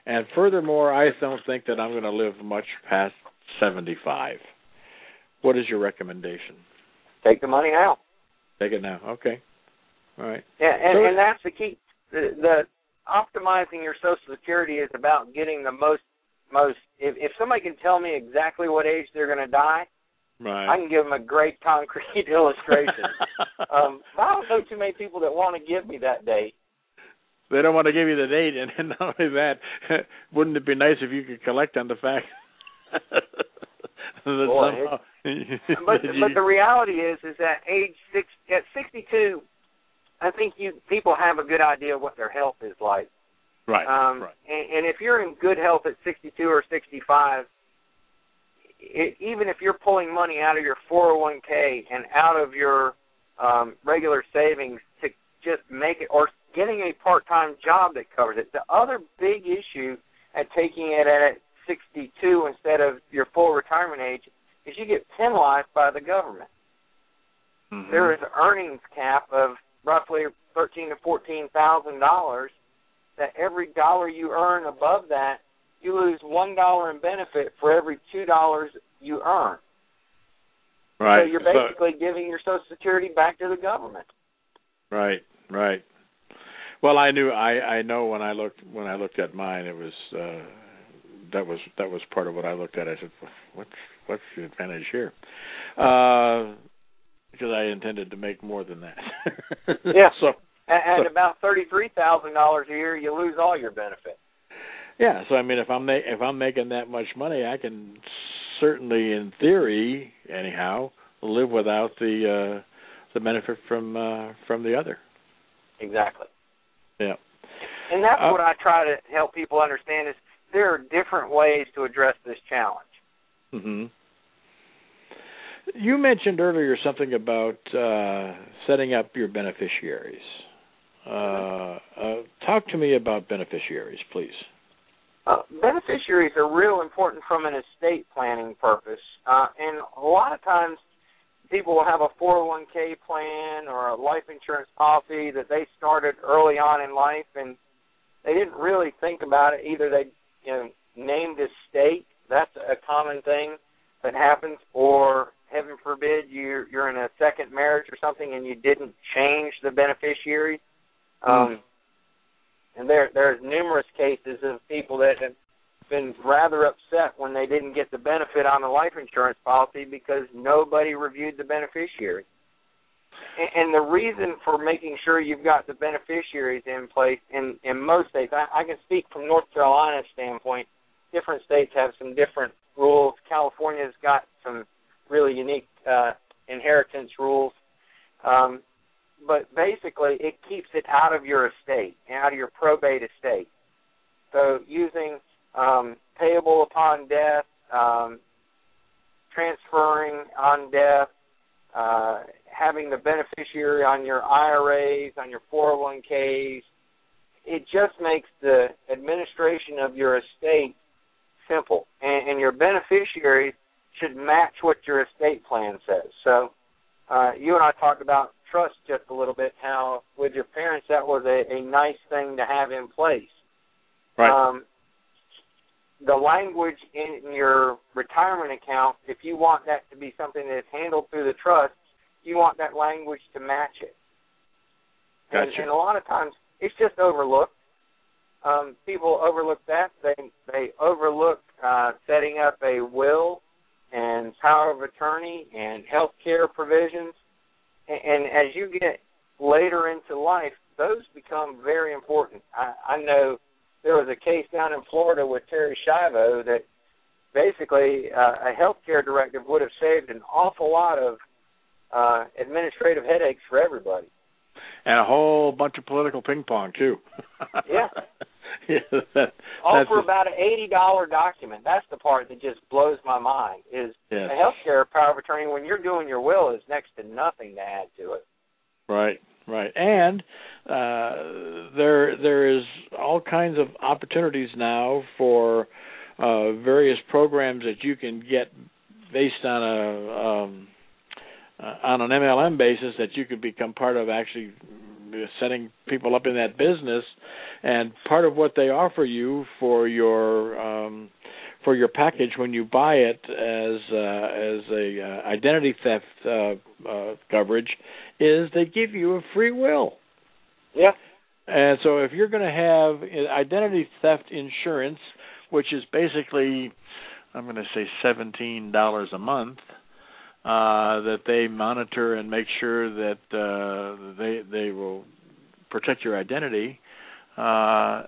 And furthermore, I don't think that I'm going to live much past 75. What is your recommendation? Take the money now. Take it now. Okay. All right. Yeah, and, and that's the key. The, the optimizing your Social Security is about getting the most most. If, if somebody can tell me exactly what age they're going to die, right. I can give them a great concrete illustration. um, I don't know too many people that want to give me that date. They don't want to give you the date, and, and not only that, wouldn't it be nice if you could collect on the fact Boy, but but the reality is is that age six at sixty two, I think you people have a good idea of what their health is like. Right. Um, right. And, and if you're in good health at sixty two or sixty five, it, even if you're pulling money out of your 401k and out of your um, regular savings to just make it, or getting a part-time job that covers it. The other big issue at taking it at 62 instead of your full retirement age is you get penalized by the government. Mm-hmm. There is an earnings cap of roughly thirteen to fourteen thousand dollars. That every dollar you earn above that, you lose one dollar in benefit for every two dollars you earn. Right. So you're basically so, giving your Social Security back to the government. Right. Right. Well, I knew I I know when I looked when I looked at mine, it was uh that was that was part of what I looked at. I said, "What's what's the advantage here?" Uh, because I intended to make more than that. yeah. So and, so, about thirty three thousand dollars a year, you lose all your benefits. Yeah. So I mean, if I'm ma- if I'm making that much money, I can certainly, in theory, anyhow, live without the uh, the benefit from uh, from the other. Exactly. Yeah. And that's uh, what I try to help people understand is there are different ways to address this challenge. Mm-hmm. You mentioned earlier something about uh, setting up your beneficiaries. Uh, uh, talk to me about beneficiaries, please. Uh, beneficiaries are real important from an estate planning purpose, uh, and a lot of times people will have a 401k plan or a life insurance policy that they started early on in life, and they didn't really think about it. Either they you know, named estate. That's a common thing that happens. Or heaven forbid you're you're in a second marriage or something and you didn't change the beneficiary. Um, and there there's numerous cases of people that have been rather upset when they didn't get the benefit on the life insurance policy because nobody reviewed the beneficiary. And, and the reason for making sure you've got the beneficiaries in place in in most states, I, I can speak from North Carolina's standpoint. Different states have some different rules. California's got some really unique uh, inheritance rules. Um, but basically, it keeps it out of your estate, out of your probate estate. So using um, payable upon death, um, transferring on death, uh, having the beneficiary on your IRAs, on your 401ks, it just makes the administration of your estate simple. And, and your beneficiaries should match what your estate plan says. So, uh, you and I talked about trust just a little bit, how with your parents that was a, a nice thing to have in place. Right. Um, the language in your retirement account, if you want that to be something that is handled through the trust, you want that language to match it. Gotcha. And, and a lot of times it's just overlooked. Um, people overlook that. They they overlook uh, setting up a will and power of attorney and health care provisions. And, as you get later into life, those become very important. I, I know there was a case down in Florida with Terri Schiavo that basically uh, a healthcare directive would have saved an awful lot of uh, administrative headaches for everybody. And a whole bunch of political ping pong too. yeah. yeah that, All for about an eighty dollar document. That's the part that just blows my mind. Is yes. a healthcare power of attorney when you're doing your will is next to nothing to add to it. Right, right, and uh, there there is all kinds of opportunities now for uh, various programs that you can get based on a um, uh, on an MLM basis that you could become part of actually setting people up in that business, and part of what they offer you for your um, for your package when you buy it as uh, as a uh, identity theft uh, uh, coverage is they give you a free will. Yeah. And so if you're going to have identity theft insurance, which is basically I'm going to say seventeen dollars a month, uh, that they monitor and make sure that uh, they they will protect your identity. Uh,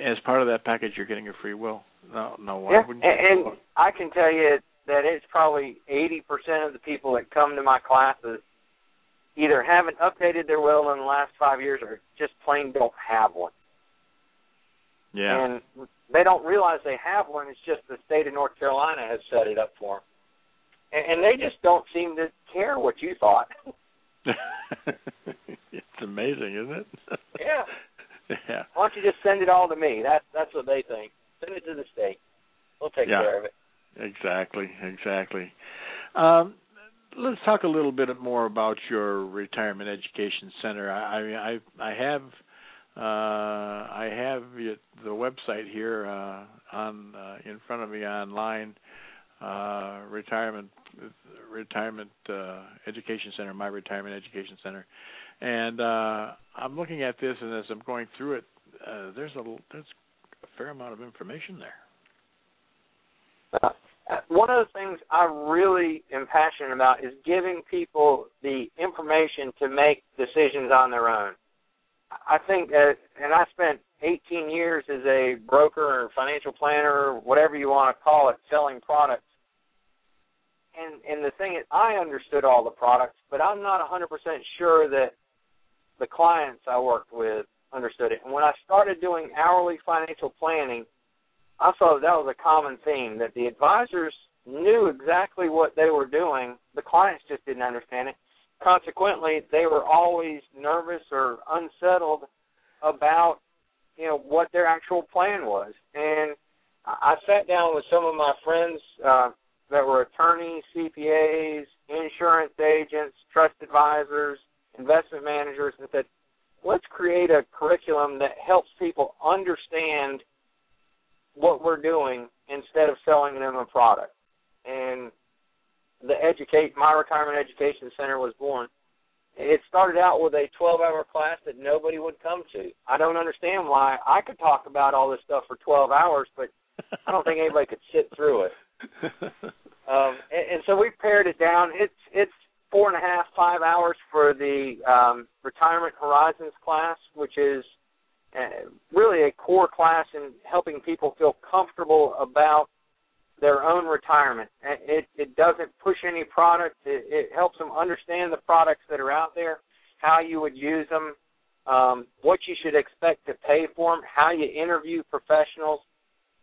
as part of that package, you're getting a free will. No, no, why yeah, wouldn't and, you? and I can tell you that it's probably 80% of the people that come to my classes either haven't updated their will in the last five years or just plain don't have one. Yeah. And they don't realize they have one. It's just the state of North Carolina has set it up for them. And, and they just don't seem to care what you thought. it's amazing, isn't it? yeah. Yeah. Why don't you just send it all to me? That's that's what they think. Send it to the state. We'll take Yeah. care of it. Exactly, exactly. Um, let's talk a little bit more about your retirement education center. I I I have uh, I have the website here uh, on uh, in front of me online. Uh, retirement retirement uh, education center, my retirement education center, and uh, I'm looking at this, and as I'm going through it, uh, there's a there's a fair amount of information there. Uh, one of the things I really am passionate about is giving people the information to make decisions on their own. I think that, and I spent 18 years as a broker or financial planner, whatever you want to call it, selling products. And and the thing is, I understood all the products, but I'm not 100% sure that the clients I worked with understood it. And when I started doing hourly financial planning, I saw that that was a common theme that the advisors knew exactly what they were doing. The clients just didn't understand it. Consequently, they were always nervous or unsettled about you know what their actual plan was. And I sat down with some of my friends uh, that were attorneys, CPAs, insurance agents, trust advisors, investment managers, and said, let's create a curriculum that helps people understand what we're doing instead of selling them a product. And the educate my retirement education center was born. It started out with a 12-hour class that nobody would come to. I don't understand why I could talk about all this stuff for 12 hours, but I don't think anybody could sit through it. Um, and, and so we pared it down. It's it's four and a half, five hours for the um, Retirement Horizons class, which is uh, really a core class in helping people feel comfortable about their own retirement. It it doesn't push any product. It, it helps them understand the products that are out there, how you would use them, um, what you should expect to pay for them, how you interview professionals,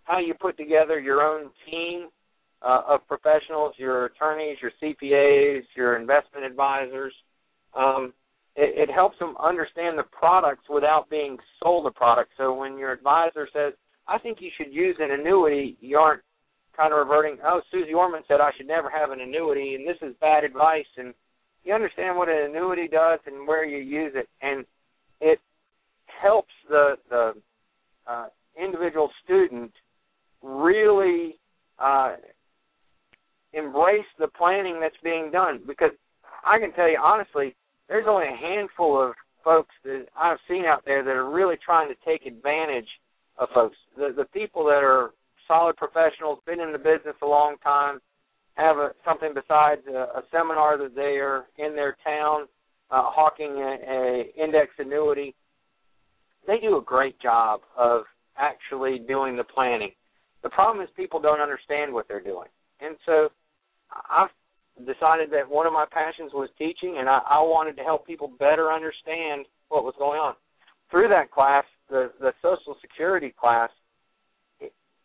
how you put together your own team uh, of professionals, your attorneys, your CPAs, your investment advisors. Um, it, it helps them understand the products without being sold a product. So when your advisor says, "I think you should use an annuity," you aren't kind of reverting. Oh, Suze Orman said I should never have an annuity, and this is bad advice. And you understand what an annuity does and where you use it, and it helps the the uh, individual student really uh, embrace the planning that's being done. Because I can tell you honestly, there's only a handful of folks that I've seen out there that are really trying to take advantage of folks. The the people that are solid professionals, been in the business a long time, have a, something besides a, a seminar that they are in their town uh, hawking a, a index annuity. They do a great job of actually doing the planning. The problem is people don't understand what they're doing, and so I've decided that one of my passions was teaching, and I, I wanted to help people better understand what was going on. Through that class, the the Social Security class,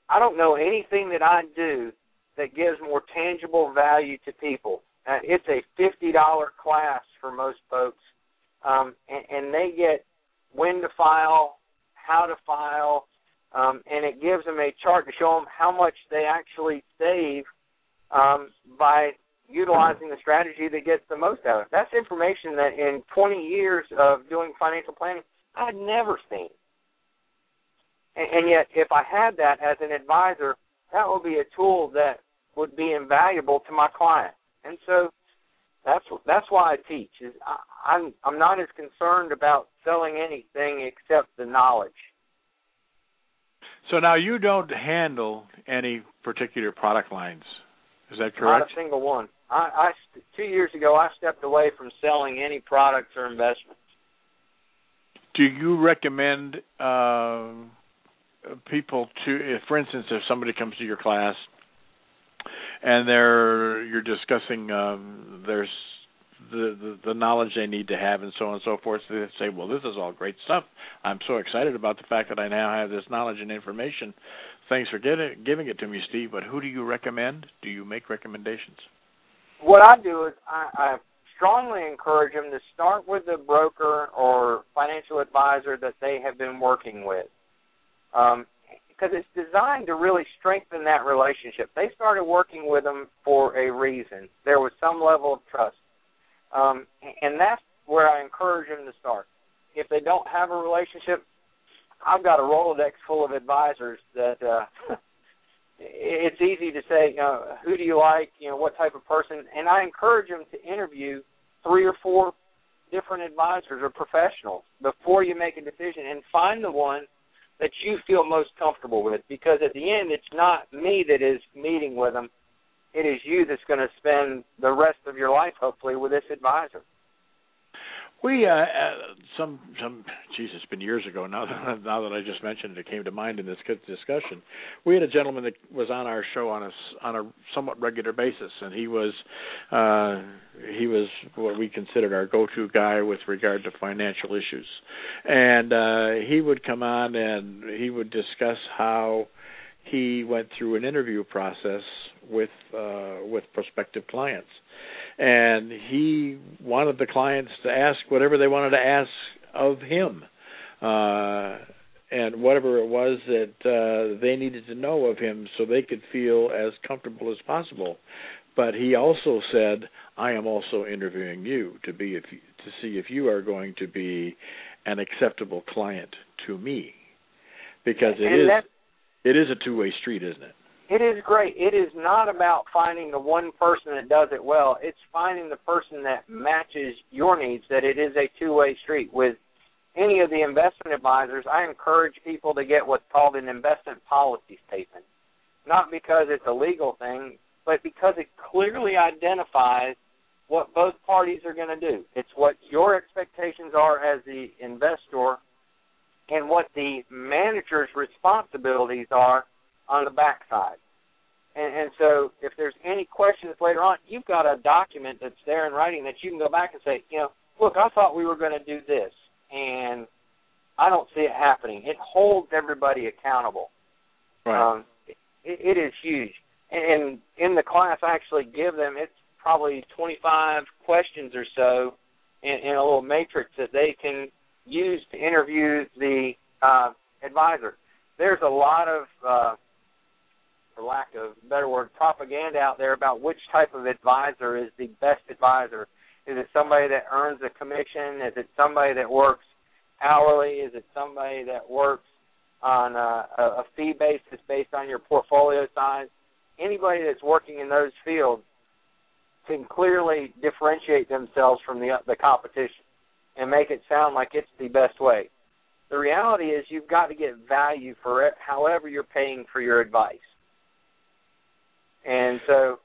I don't know anything that I do that gives more tangible value to people. Uh, it's a fifty dollar class for most folks, um, and, and they get when to file, how to file, um, and it gives them a chart to show them how much they actually save um, by utilizing the strategy that gets the most out of it. That's information that in 20 years of doing financial planning, I'd never seen. And, and yet, if I had that as an advisor, that would be a tool that would be invaluable to my client. And so that's that's why I teach. Is I, I'm I'm not as concerned about selling anything except the knowledge. So now you don't handle any particular product lines. Is that correct? Not a single one. I, I two years ago I stepped away from selling any products or investments. Do you recommend uh, people to, for instance, if somebody comes to your class and they're you're discussing um, there's the, the the knowledge they need to have and so on and so forth. So they say, "Well, this is all great stuff. I'm so excited about the fact that I now have this knowledge and information. Thanks for getting giving it to me, Steve. But who do you recommend? Do you make recommendations?" What I do is I, I strongly encourage them to start with the broker or financial advisor that they have been working with. Um, because it's designed to really strengthen that relationship. They started working with them for a reason. There was some level of trust, um, and that's where I encourage them to start. If they don't have a relationship, I've got a Rolodex full of advisors that uh, it's easy to say, you know, who do you like, you know, what type of person, and I encourage them to interview three or four different advisors or professionals before you make a decision, and find the one that you feel most comfortable with. Because at the end it's not me that is meeting with them. It is you that's going to spend the rest of your life hopefully with this advisor we uh, uh some some geez, it's been years ago now. That, now that I just mentioned it, it came to mind in this discussion. We had a gentleman that was on our show on a on a somewhat regular basis, and he was uh, he was what we considered our go-to guy with regard to financial issues, and uh, he would come on and he would discuss how he went through an interview process with uh, with prospective clients and he wanted the clients to ask whatever they wanted to ask of him uh and whatever it was that uh they needed to know of him so they could feel as comfortable as possible. But he also said i am also interviewing you to be if to see if you are going to be an acceptable client to me. Because it and is that, it is a two way street isn't it it is great. It is not about finding the one person that does it well. It's finding the person that matches your needs. That it is a two-way street. With any of the investment advisors, I encourage people to get what's called an investment policy statement. Not because it's a legal thing, but because it clearly identifies what both parties are going to do. It's what your expectations are as the investor and what the manager's responsibilities are on the backside. And, and so, if there's any questions later on, you've got a document that's there in writing that you can go back and say, you know, look, I thought we were going to do this, and I don't see it happening. It holds everybody accountable. Right. Um, it, it is huge. And in the class, I actually give them it's probably 25 questions or so in, in a little matrix that they can use to interview the uh, advisor. There's a lot of uh, for lack of a better word, propaganda out there about which type of advisor is the best advisor. Is it somebody that earns a commission? Is it somebody that works hourly? Is it somebody that works on a, a fee basis based on your portfolio size? Anybody that's working in those fields can clearly differentiate themselves from the the competition and make it sound like it's the best way. The reality is you've got to get value for it, however you're paying for your advice. And so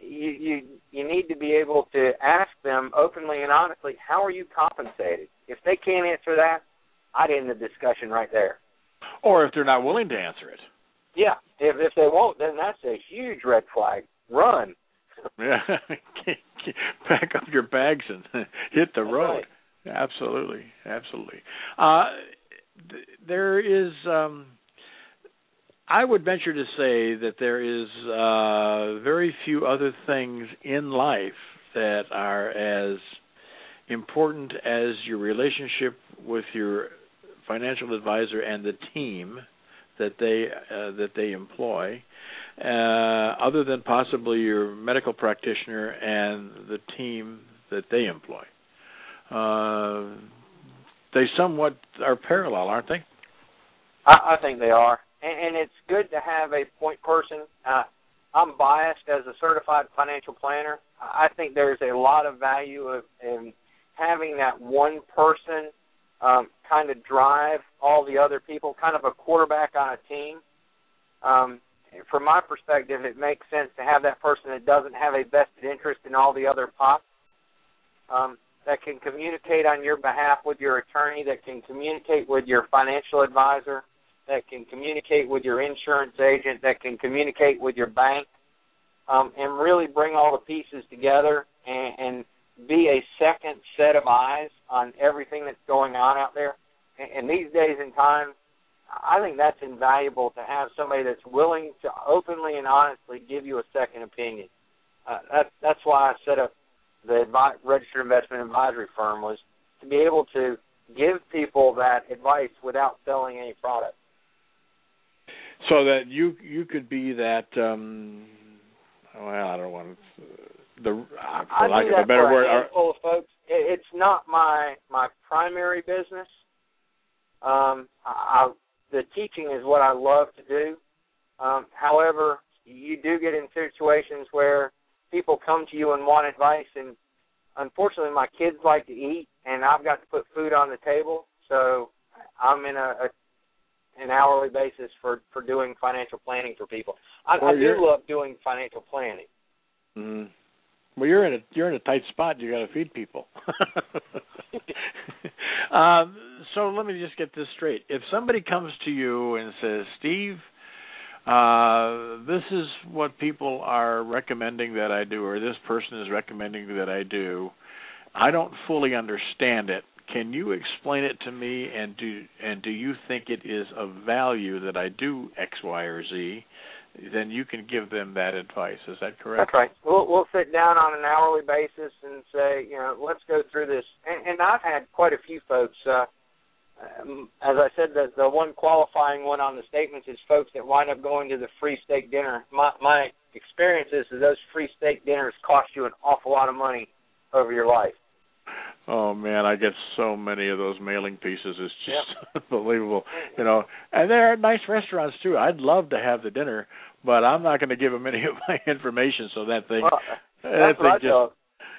you you you need to be able to ask them openly and honestly, how are you compensated? If they can't answer that, I'd end the discussion right there. Or if they're not willing to answer it. Yeah. If if they won't, then that's a huge red flag. Run. Yeah. Pack up your bags and hit the That's road. Right. Absolutely. Absolutely. Uh th- there is um I would venture to say that there is uh, very few other things in life that are as important as your relationship with your financial advisor and the team that they uh, that they employ, uh, other than possibly your medical practitioner and the team that they employ. Uh, they somewhat are parallel, aren't they? I, I think they are, and, and it's good to have a point person. Uh, I'm biased as a certified financial planner. I think there's a lot of value of, in having that one person um, kind of drive all the other people, kind of a quarterback on a team. Um, from my perspective, it makes sense to have that person that doesn't have a vested interest in all the other pots, um, that can communicate on your behalf with your attorney, that can communicate with your financial advisor, that can communicate with your insurance agent, that can communicate with your bank, um, and really bring all the pieces together and, and be a second set of eyes on everything that's going on out there. And, and these days and times, I think that's invaluable to have somebody that's willing to openly and honestly give you a second opinion. Uh, that, that's why I set up the advi- registered investment advisory firm was to be able to give people that advice without selling any product. So that you you could be that um well I don't want to, the for lack of a better word. A handful of folks. It's not my my primary business. Um, I, the teaching is what I love to do. Um, however, you do get in situations where people come to you and want advice, and unfortunately, my kids like to eat, and I've got to put food on the table, so I'm in a, a an hourly basis for for doing financial planning for people. I, well, I do love doing financial planning. Mm. Well, you're in a you're in a tight spot. You got to feed people. um, so let me just get this straight. If somebody comes to you and says, "Steve, uh, this is what people are recommending that I do, or this person is recommending that I do," I don't fully understand it. Can you explain it to me? And do and do you think it is of value that I do X, Y, or Z? then you can give them that advice. Is that correct? That's right. We'll we'll sit down on an hourly basis and say, you know, let's go through this. And, and I've had quite a few folks. Uh, um, as I said, the the one qualifying one on the statements is folks that wind up going to the free steak dinner. My my experience is that those free steak dinners cost you an awful lot of money over your life. Oh man, I get so many of those mailing pieces. It's just yep. unbelievable, you know. And there are nice restaurants too. I'd love to have the dinner, but I'm not going to give them any of my information. So that thing, well, that thing just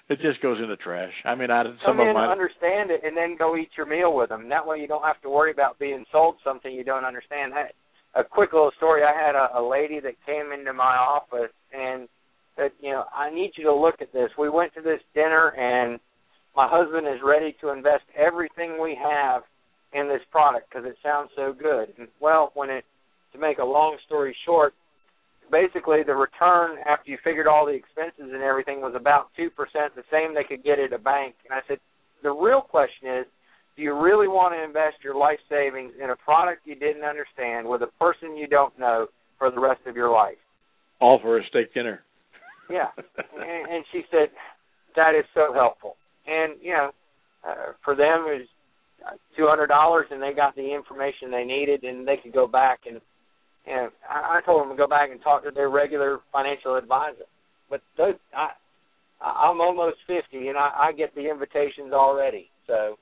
it just goes in the trash. I mean, I some Come of my understand it and then go eat your meal with them. That way, you don't have to worry about being sold something you don't understand. A quick little story: I had a, a lady that came into my office and said, "You know, I need you to look at this. We went to this dinner and." My husband is ready to invest everything we have in this product because it sounds so good. And, well, when it to make a long story short, basically the return after you figured all the expenses and everything was about two percent, the same they could get at a bank. And I said, the real question is, do you really want to invest your life savings in a product you didn't understand with a person you don't know for the rest of your life? All for a steak dinner. yeah, and, and she said that is so helpful and you know, uh, for them it was two hundred dollars, and they got the information they needed, and they could go back and and I, I told them to go back and talk to their regular financial advisor. But those, I, I'm almost fifty, and I, I get the invitations already. So.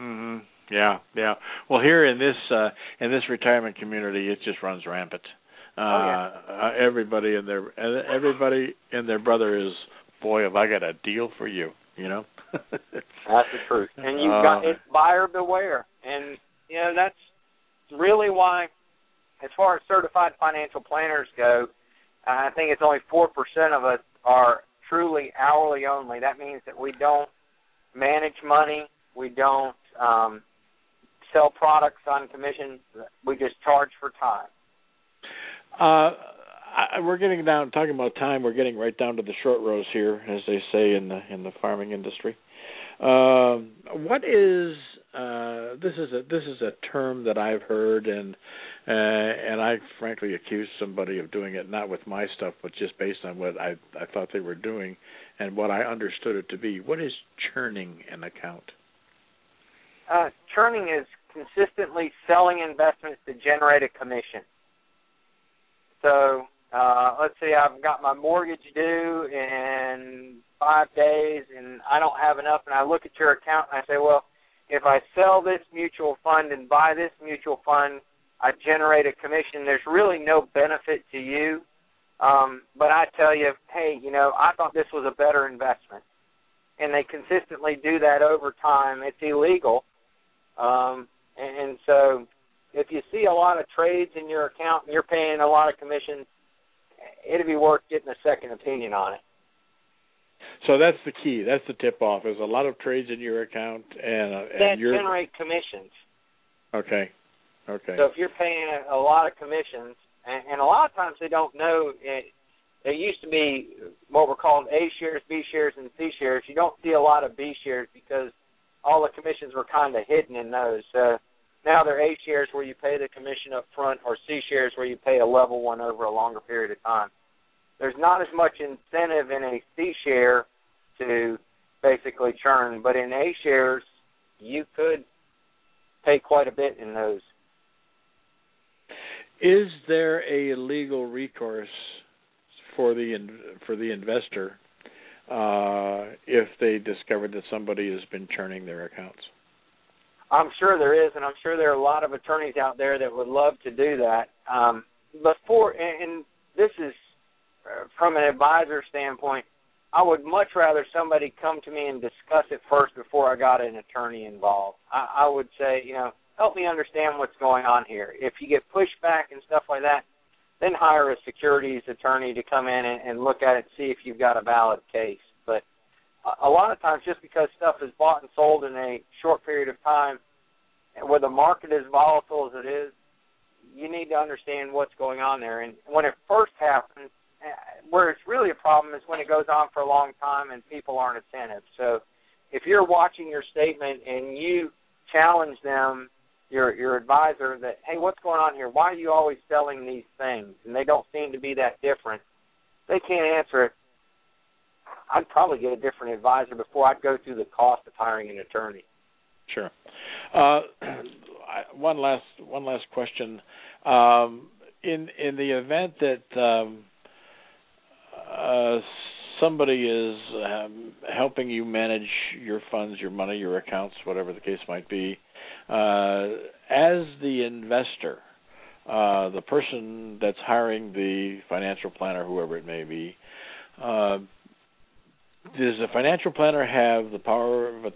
Mhm. Yeah, yeah. Well, here in this uh in this retirement community, it just runs rampant. Uh, oh, yeah. uh everybody and their everybody and their brother is boy, have I got a deal for you, you know? that's the truth. And you've got uh, it's buyer beware. And you know, that's really why as far as certified financial planners go, I think it's only four percent of us are truly hourly only. That means that we don't manage money, we don't um, sell products on commission. We just charge for time. Uh, I, we're getting down talking about time. We're getting right down to the short rows here, as they say in the in the farming industry. Um, what is uh, this is a this is a term that I've heard and uh, and I frankly accused somebody of doing it not with my stuff but just based on what I I thought they were doing and what I understood it to be. What is churning an account? Uh, churning is consistently selling investments to generate a commission. so uh, let's say I've got my mortgage due in five days, and I don't have enough, and I look at your account and I say, well, if I sell this mutual fund and buy this mutual fund, I generate a commission. There's really no benefit to you. Um, but I tell you, hey, you know, I thought this was a better investment. And they consistently do that over time. It's illegal. Um, and, and so if you see a lot of trades in your account and you're paying a lot of commissions, it'd be worth getting a second opinion on it. So that's the key. That's the tip off. There's a lot of trades in your account, and, uh, and that you're generate commissions. okay. Okay. So if you're paying a, a lot of commissions, and, and a lot of times they don't know. It, there used to be what were called A shares, B shares, and C shares. You don't see a lot of B shares because all the commissions were kind of hidden in those. So now they're A shares where you pay the commission up front, or C shares where you pay a level one over a longer period of time. There's not as much incentive in a C share to basically churn, but in A shares you could pay quite a bit in those. Is there a legal recourse for the for the investor uh, if they discover that somebody has been churning their accounts? I'm sure there is, and I'm sure there are a lot of attorneys out there that would love to do that. Um, before, and, and this is uh, from an advisor standpoint, I would much rather somebody come to me and discuss it first before I got an attorney involved. I, I would say, you know, help me understand what's going on here. If you get pushback and stuff like that, then hire a securities attorney to come in and, and look at it, see if you've got a valid case. A lot of times, just because stuff is bought and sold in a short period of time, and where the market is volatile as it is, you need to understand what's going on there. And when it first happens, eh, where it's really a problem is when it goes on for a long time and people aren't attentive. So if you're watching your statement and you challenge them your your advisor that hey what's going on here why are you always selling these things and they don't seem to be that different they can't answer it i'd probably get a different advisor before i'd go through the cost of hiring an attorney. Sure. Uh, one last one last question. Um, in in the event that um, uh, somebody is um, helping you manage your funds your money your accounts whatever the case might be uh, as the investor, uh, the person that's hiring the financial planner, whoever it may be, uh, does the financial planner have the power of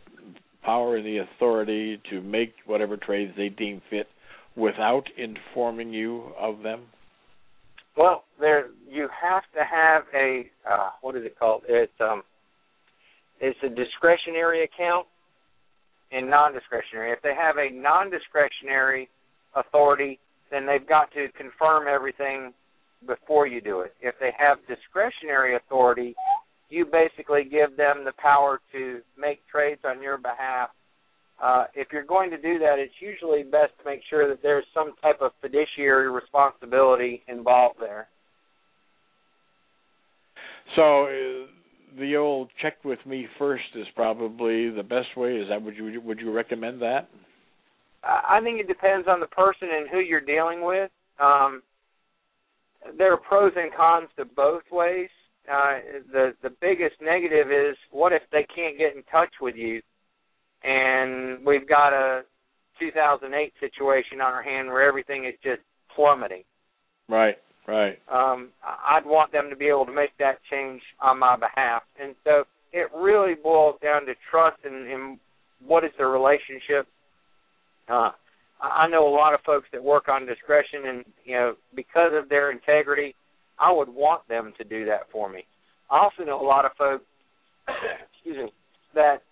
power and the authority to make whatever trades they deem fit without informing you of them? Well, there you have to have a uh, what is it called? It's um, it's a discretionary account and non-discretionary. If they have a non-discretionary authority, then they've got to confirm everything before you do it. If they have discretionary authority, you basically give them the power to make trades on your behalf. Uh, if you're going to do that, it's usually best to make sure that there's some type of fiduciary responsibility involved there. So, uh, the old check with me first is probably the best way. Is that would you would you recommend that? I think it depends on the person and who you're dealing with. Um, there are pros and cons to both ways. Uh, the the biggest negative is what if they can't get in touch with you, and we've got a 2008 situation on our hand where everything is just plummeting. Right. Right. Um, I'd want them to be able to make that change on my behalf, and so it really boils down to trust and, and what is the relationship. Uh, I know a lot of folks that work on discretion, and you know because of their integrity, I would want them to do that for me. I also know a lot of folks, excuse me, that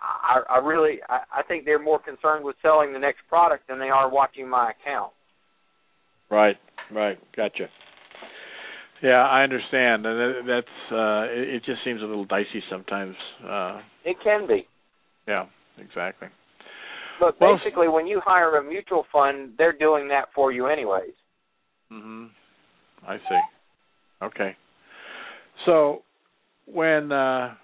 I, I really I, I think they're more concerned with selling the next product than they are watching my account. Right. Right. Gotcha. Yeah, I understand, and that's uh, it, it. Just seems a little dicey sometimes. Uh, it can be. Yeah, exactly. But well, basically, when you hire a mutual fund, they're doing that for you, anyways. Mhm. I see. Okay. So when uh,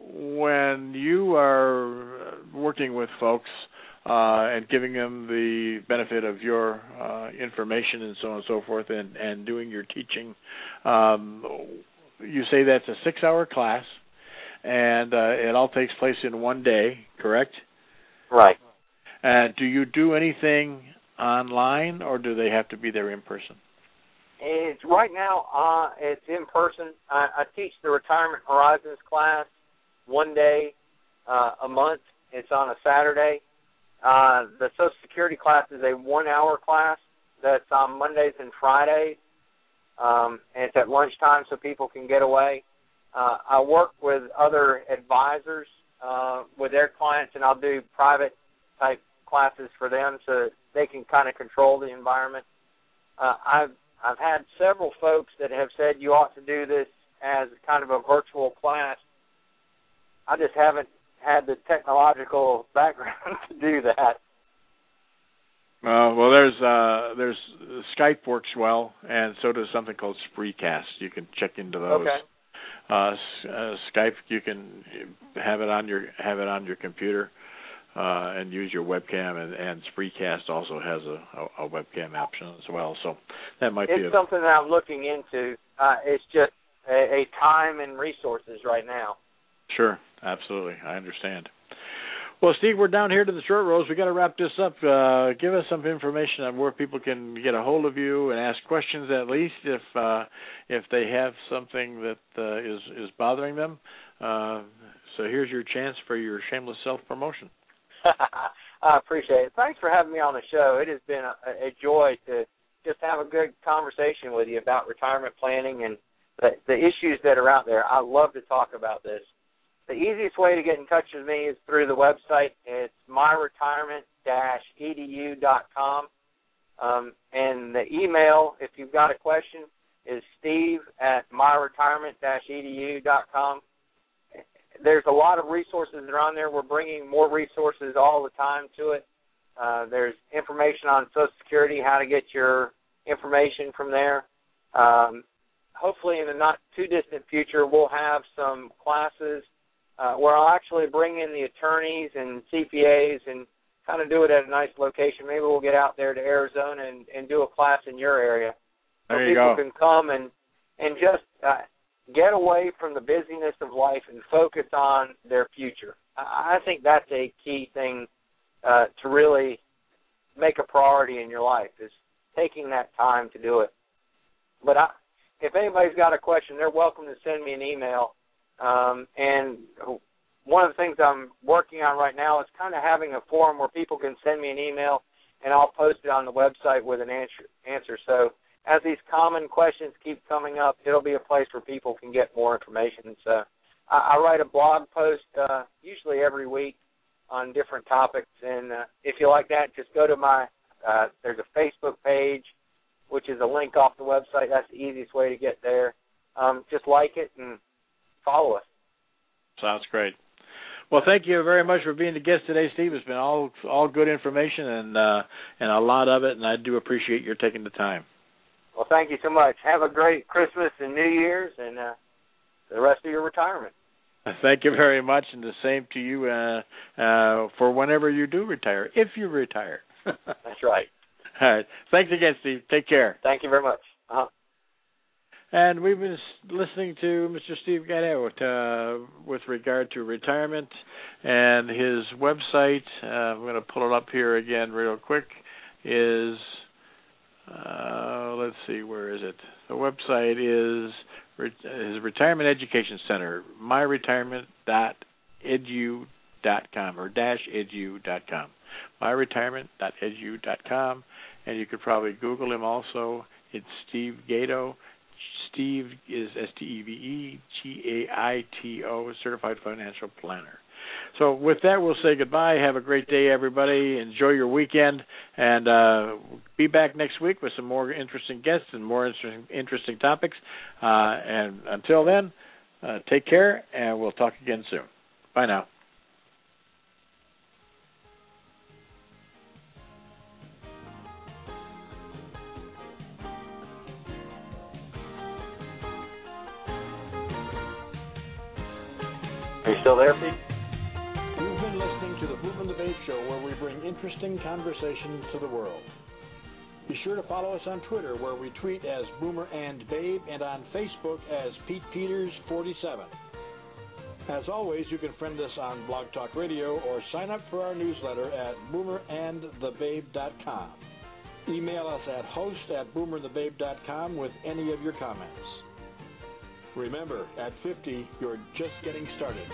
when you are working with folks uh, and giving them the benefit of your uh, information and so on and so forth, and and doing your teaching. Um, you say that's a six-hour class, and uh, it all takes place in one day, correct? Right. Uh, do you do anything online, or do they have to be there in person? It's right now. Uh, it's in person. I, I teach the Retirement Horizons class one day uh, a month. It's on a Saturday. Uh, the Social Security class is a one-hour class that's on Mondays and Fridays, um, and it's at lunchtime so people can get away. Uh, I work with other advisors uh, with their clients, and I'll do private type classes for them so they can kind of control the environment. Uh, I've I've had several folks that have said you ought to do this as kind of a virtual class. I just haven't had the technological background to do that. Uh, well, there's uh, there's Skype works well, and so does something called Spreecast. You can check into those. Okay. Uh, uh, Skype, you can have it on your have it on your computer uh, and use your webcam, and, and Spreecast also has a, a, a webcam option as well. So that might it's be a, something that I'm looking into. Uh, it's just a, a time and resources right now. Sure, absolutely, I understand. Well, Steve, we're down here to the short rows. We got to wrap this up. Uh, give us some information on where people can get a hold of you and ask questions, at least if uh, if they have something that uh, is is bothering them. Uh, so here's your chance for your shameless self promotion. I appreciate it. Thanks for having me on the show. It has been a, a joy to just have a good conversation with you about retirement planning and the, the issues that are out there. I love to talk about this. The easiest way to get in touch with me is through the website. It's myretirement-edu.com. Um, and the email, if you've got a question, is steve at myretirement-edu.com there's a lot of resources that are on there. We're bringing more resources all the time to it. Uh, there's information on Social Security, how to get your information from there. Um, hopefully, in the not too distant future, we'll have some classes uh, where I'll actually bring in the attorneys and CPAs and kind of do it at a nice location. Maybe we'll get out there to Arizona and, and do a class in your area. There so you people go. can come and and just uh, get away from the busyness of life and focus on their future. I think that's a key thing uh, to really make a priority in your life is taking that time to do it. But I, if anybody's got a question, they're welcome to send me an email. Um, and one of the things I'm working on right now is kind of having a forum where people can send me an email, and I'll post it on the website with an answer. Answer. So as these common questions keep coming up, it'll be a place where people can get more information. So I, I write a blog post uh, usually every week on different topics, and uh, if you like that, just go to my. Uh, there's a Facebook page, which is a link off the website. That's the easiest way to get there. Um, just like it and follow us. Sounds great. Well, thank you very much for being the guest today, Steve. It's been all all good information and uh, and a lot of it, and I do appreciate your taking the time. Well, thank you so much. Have a great Christmas and New Year's, and uh, the rest of your retirement. Thank you very much, and the same to you uh, uh, for whenever you do retire, if you retire. That's right. All right. Thanks again, Steve. Take care. Thank you very much. Uh-huh. And we've been listening to Mr. Steve Gaddell uh, with regard to retirement and his website. Uh, I'm going to pull it up here again real quick. Is uh, let's see, where is it? The website is his retirement education center, myretirement.edu.com or dash edu.com. myretirement.edu.com, and you could probably Google him also. It's Steve Gaito. Steve is S T E V E G A I T O, certified financial planner. So with that, we'll say goodbye. Have a great day, everybody. Enjoy your weekend, and uh, be back next week with some more interesting guests and more interesting interesting topics. Uh, and until then, uh, take care, and we'll talk again soon. Bye now. Are you still there, Pete? The Babe Show, where we bring interesting conversations to the world. Be sure to follow us on Twitter, where we tweet as Boomer and Babe, and on Facebook as Pete Peters 47. As always, you can friend us on Blog Talk Radio or sign up for our newsletter at boomerandthebabe.com. Email us at host at boomerandthebabe.com with any of your comments. Remember, at 50, you're just getting started.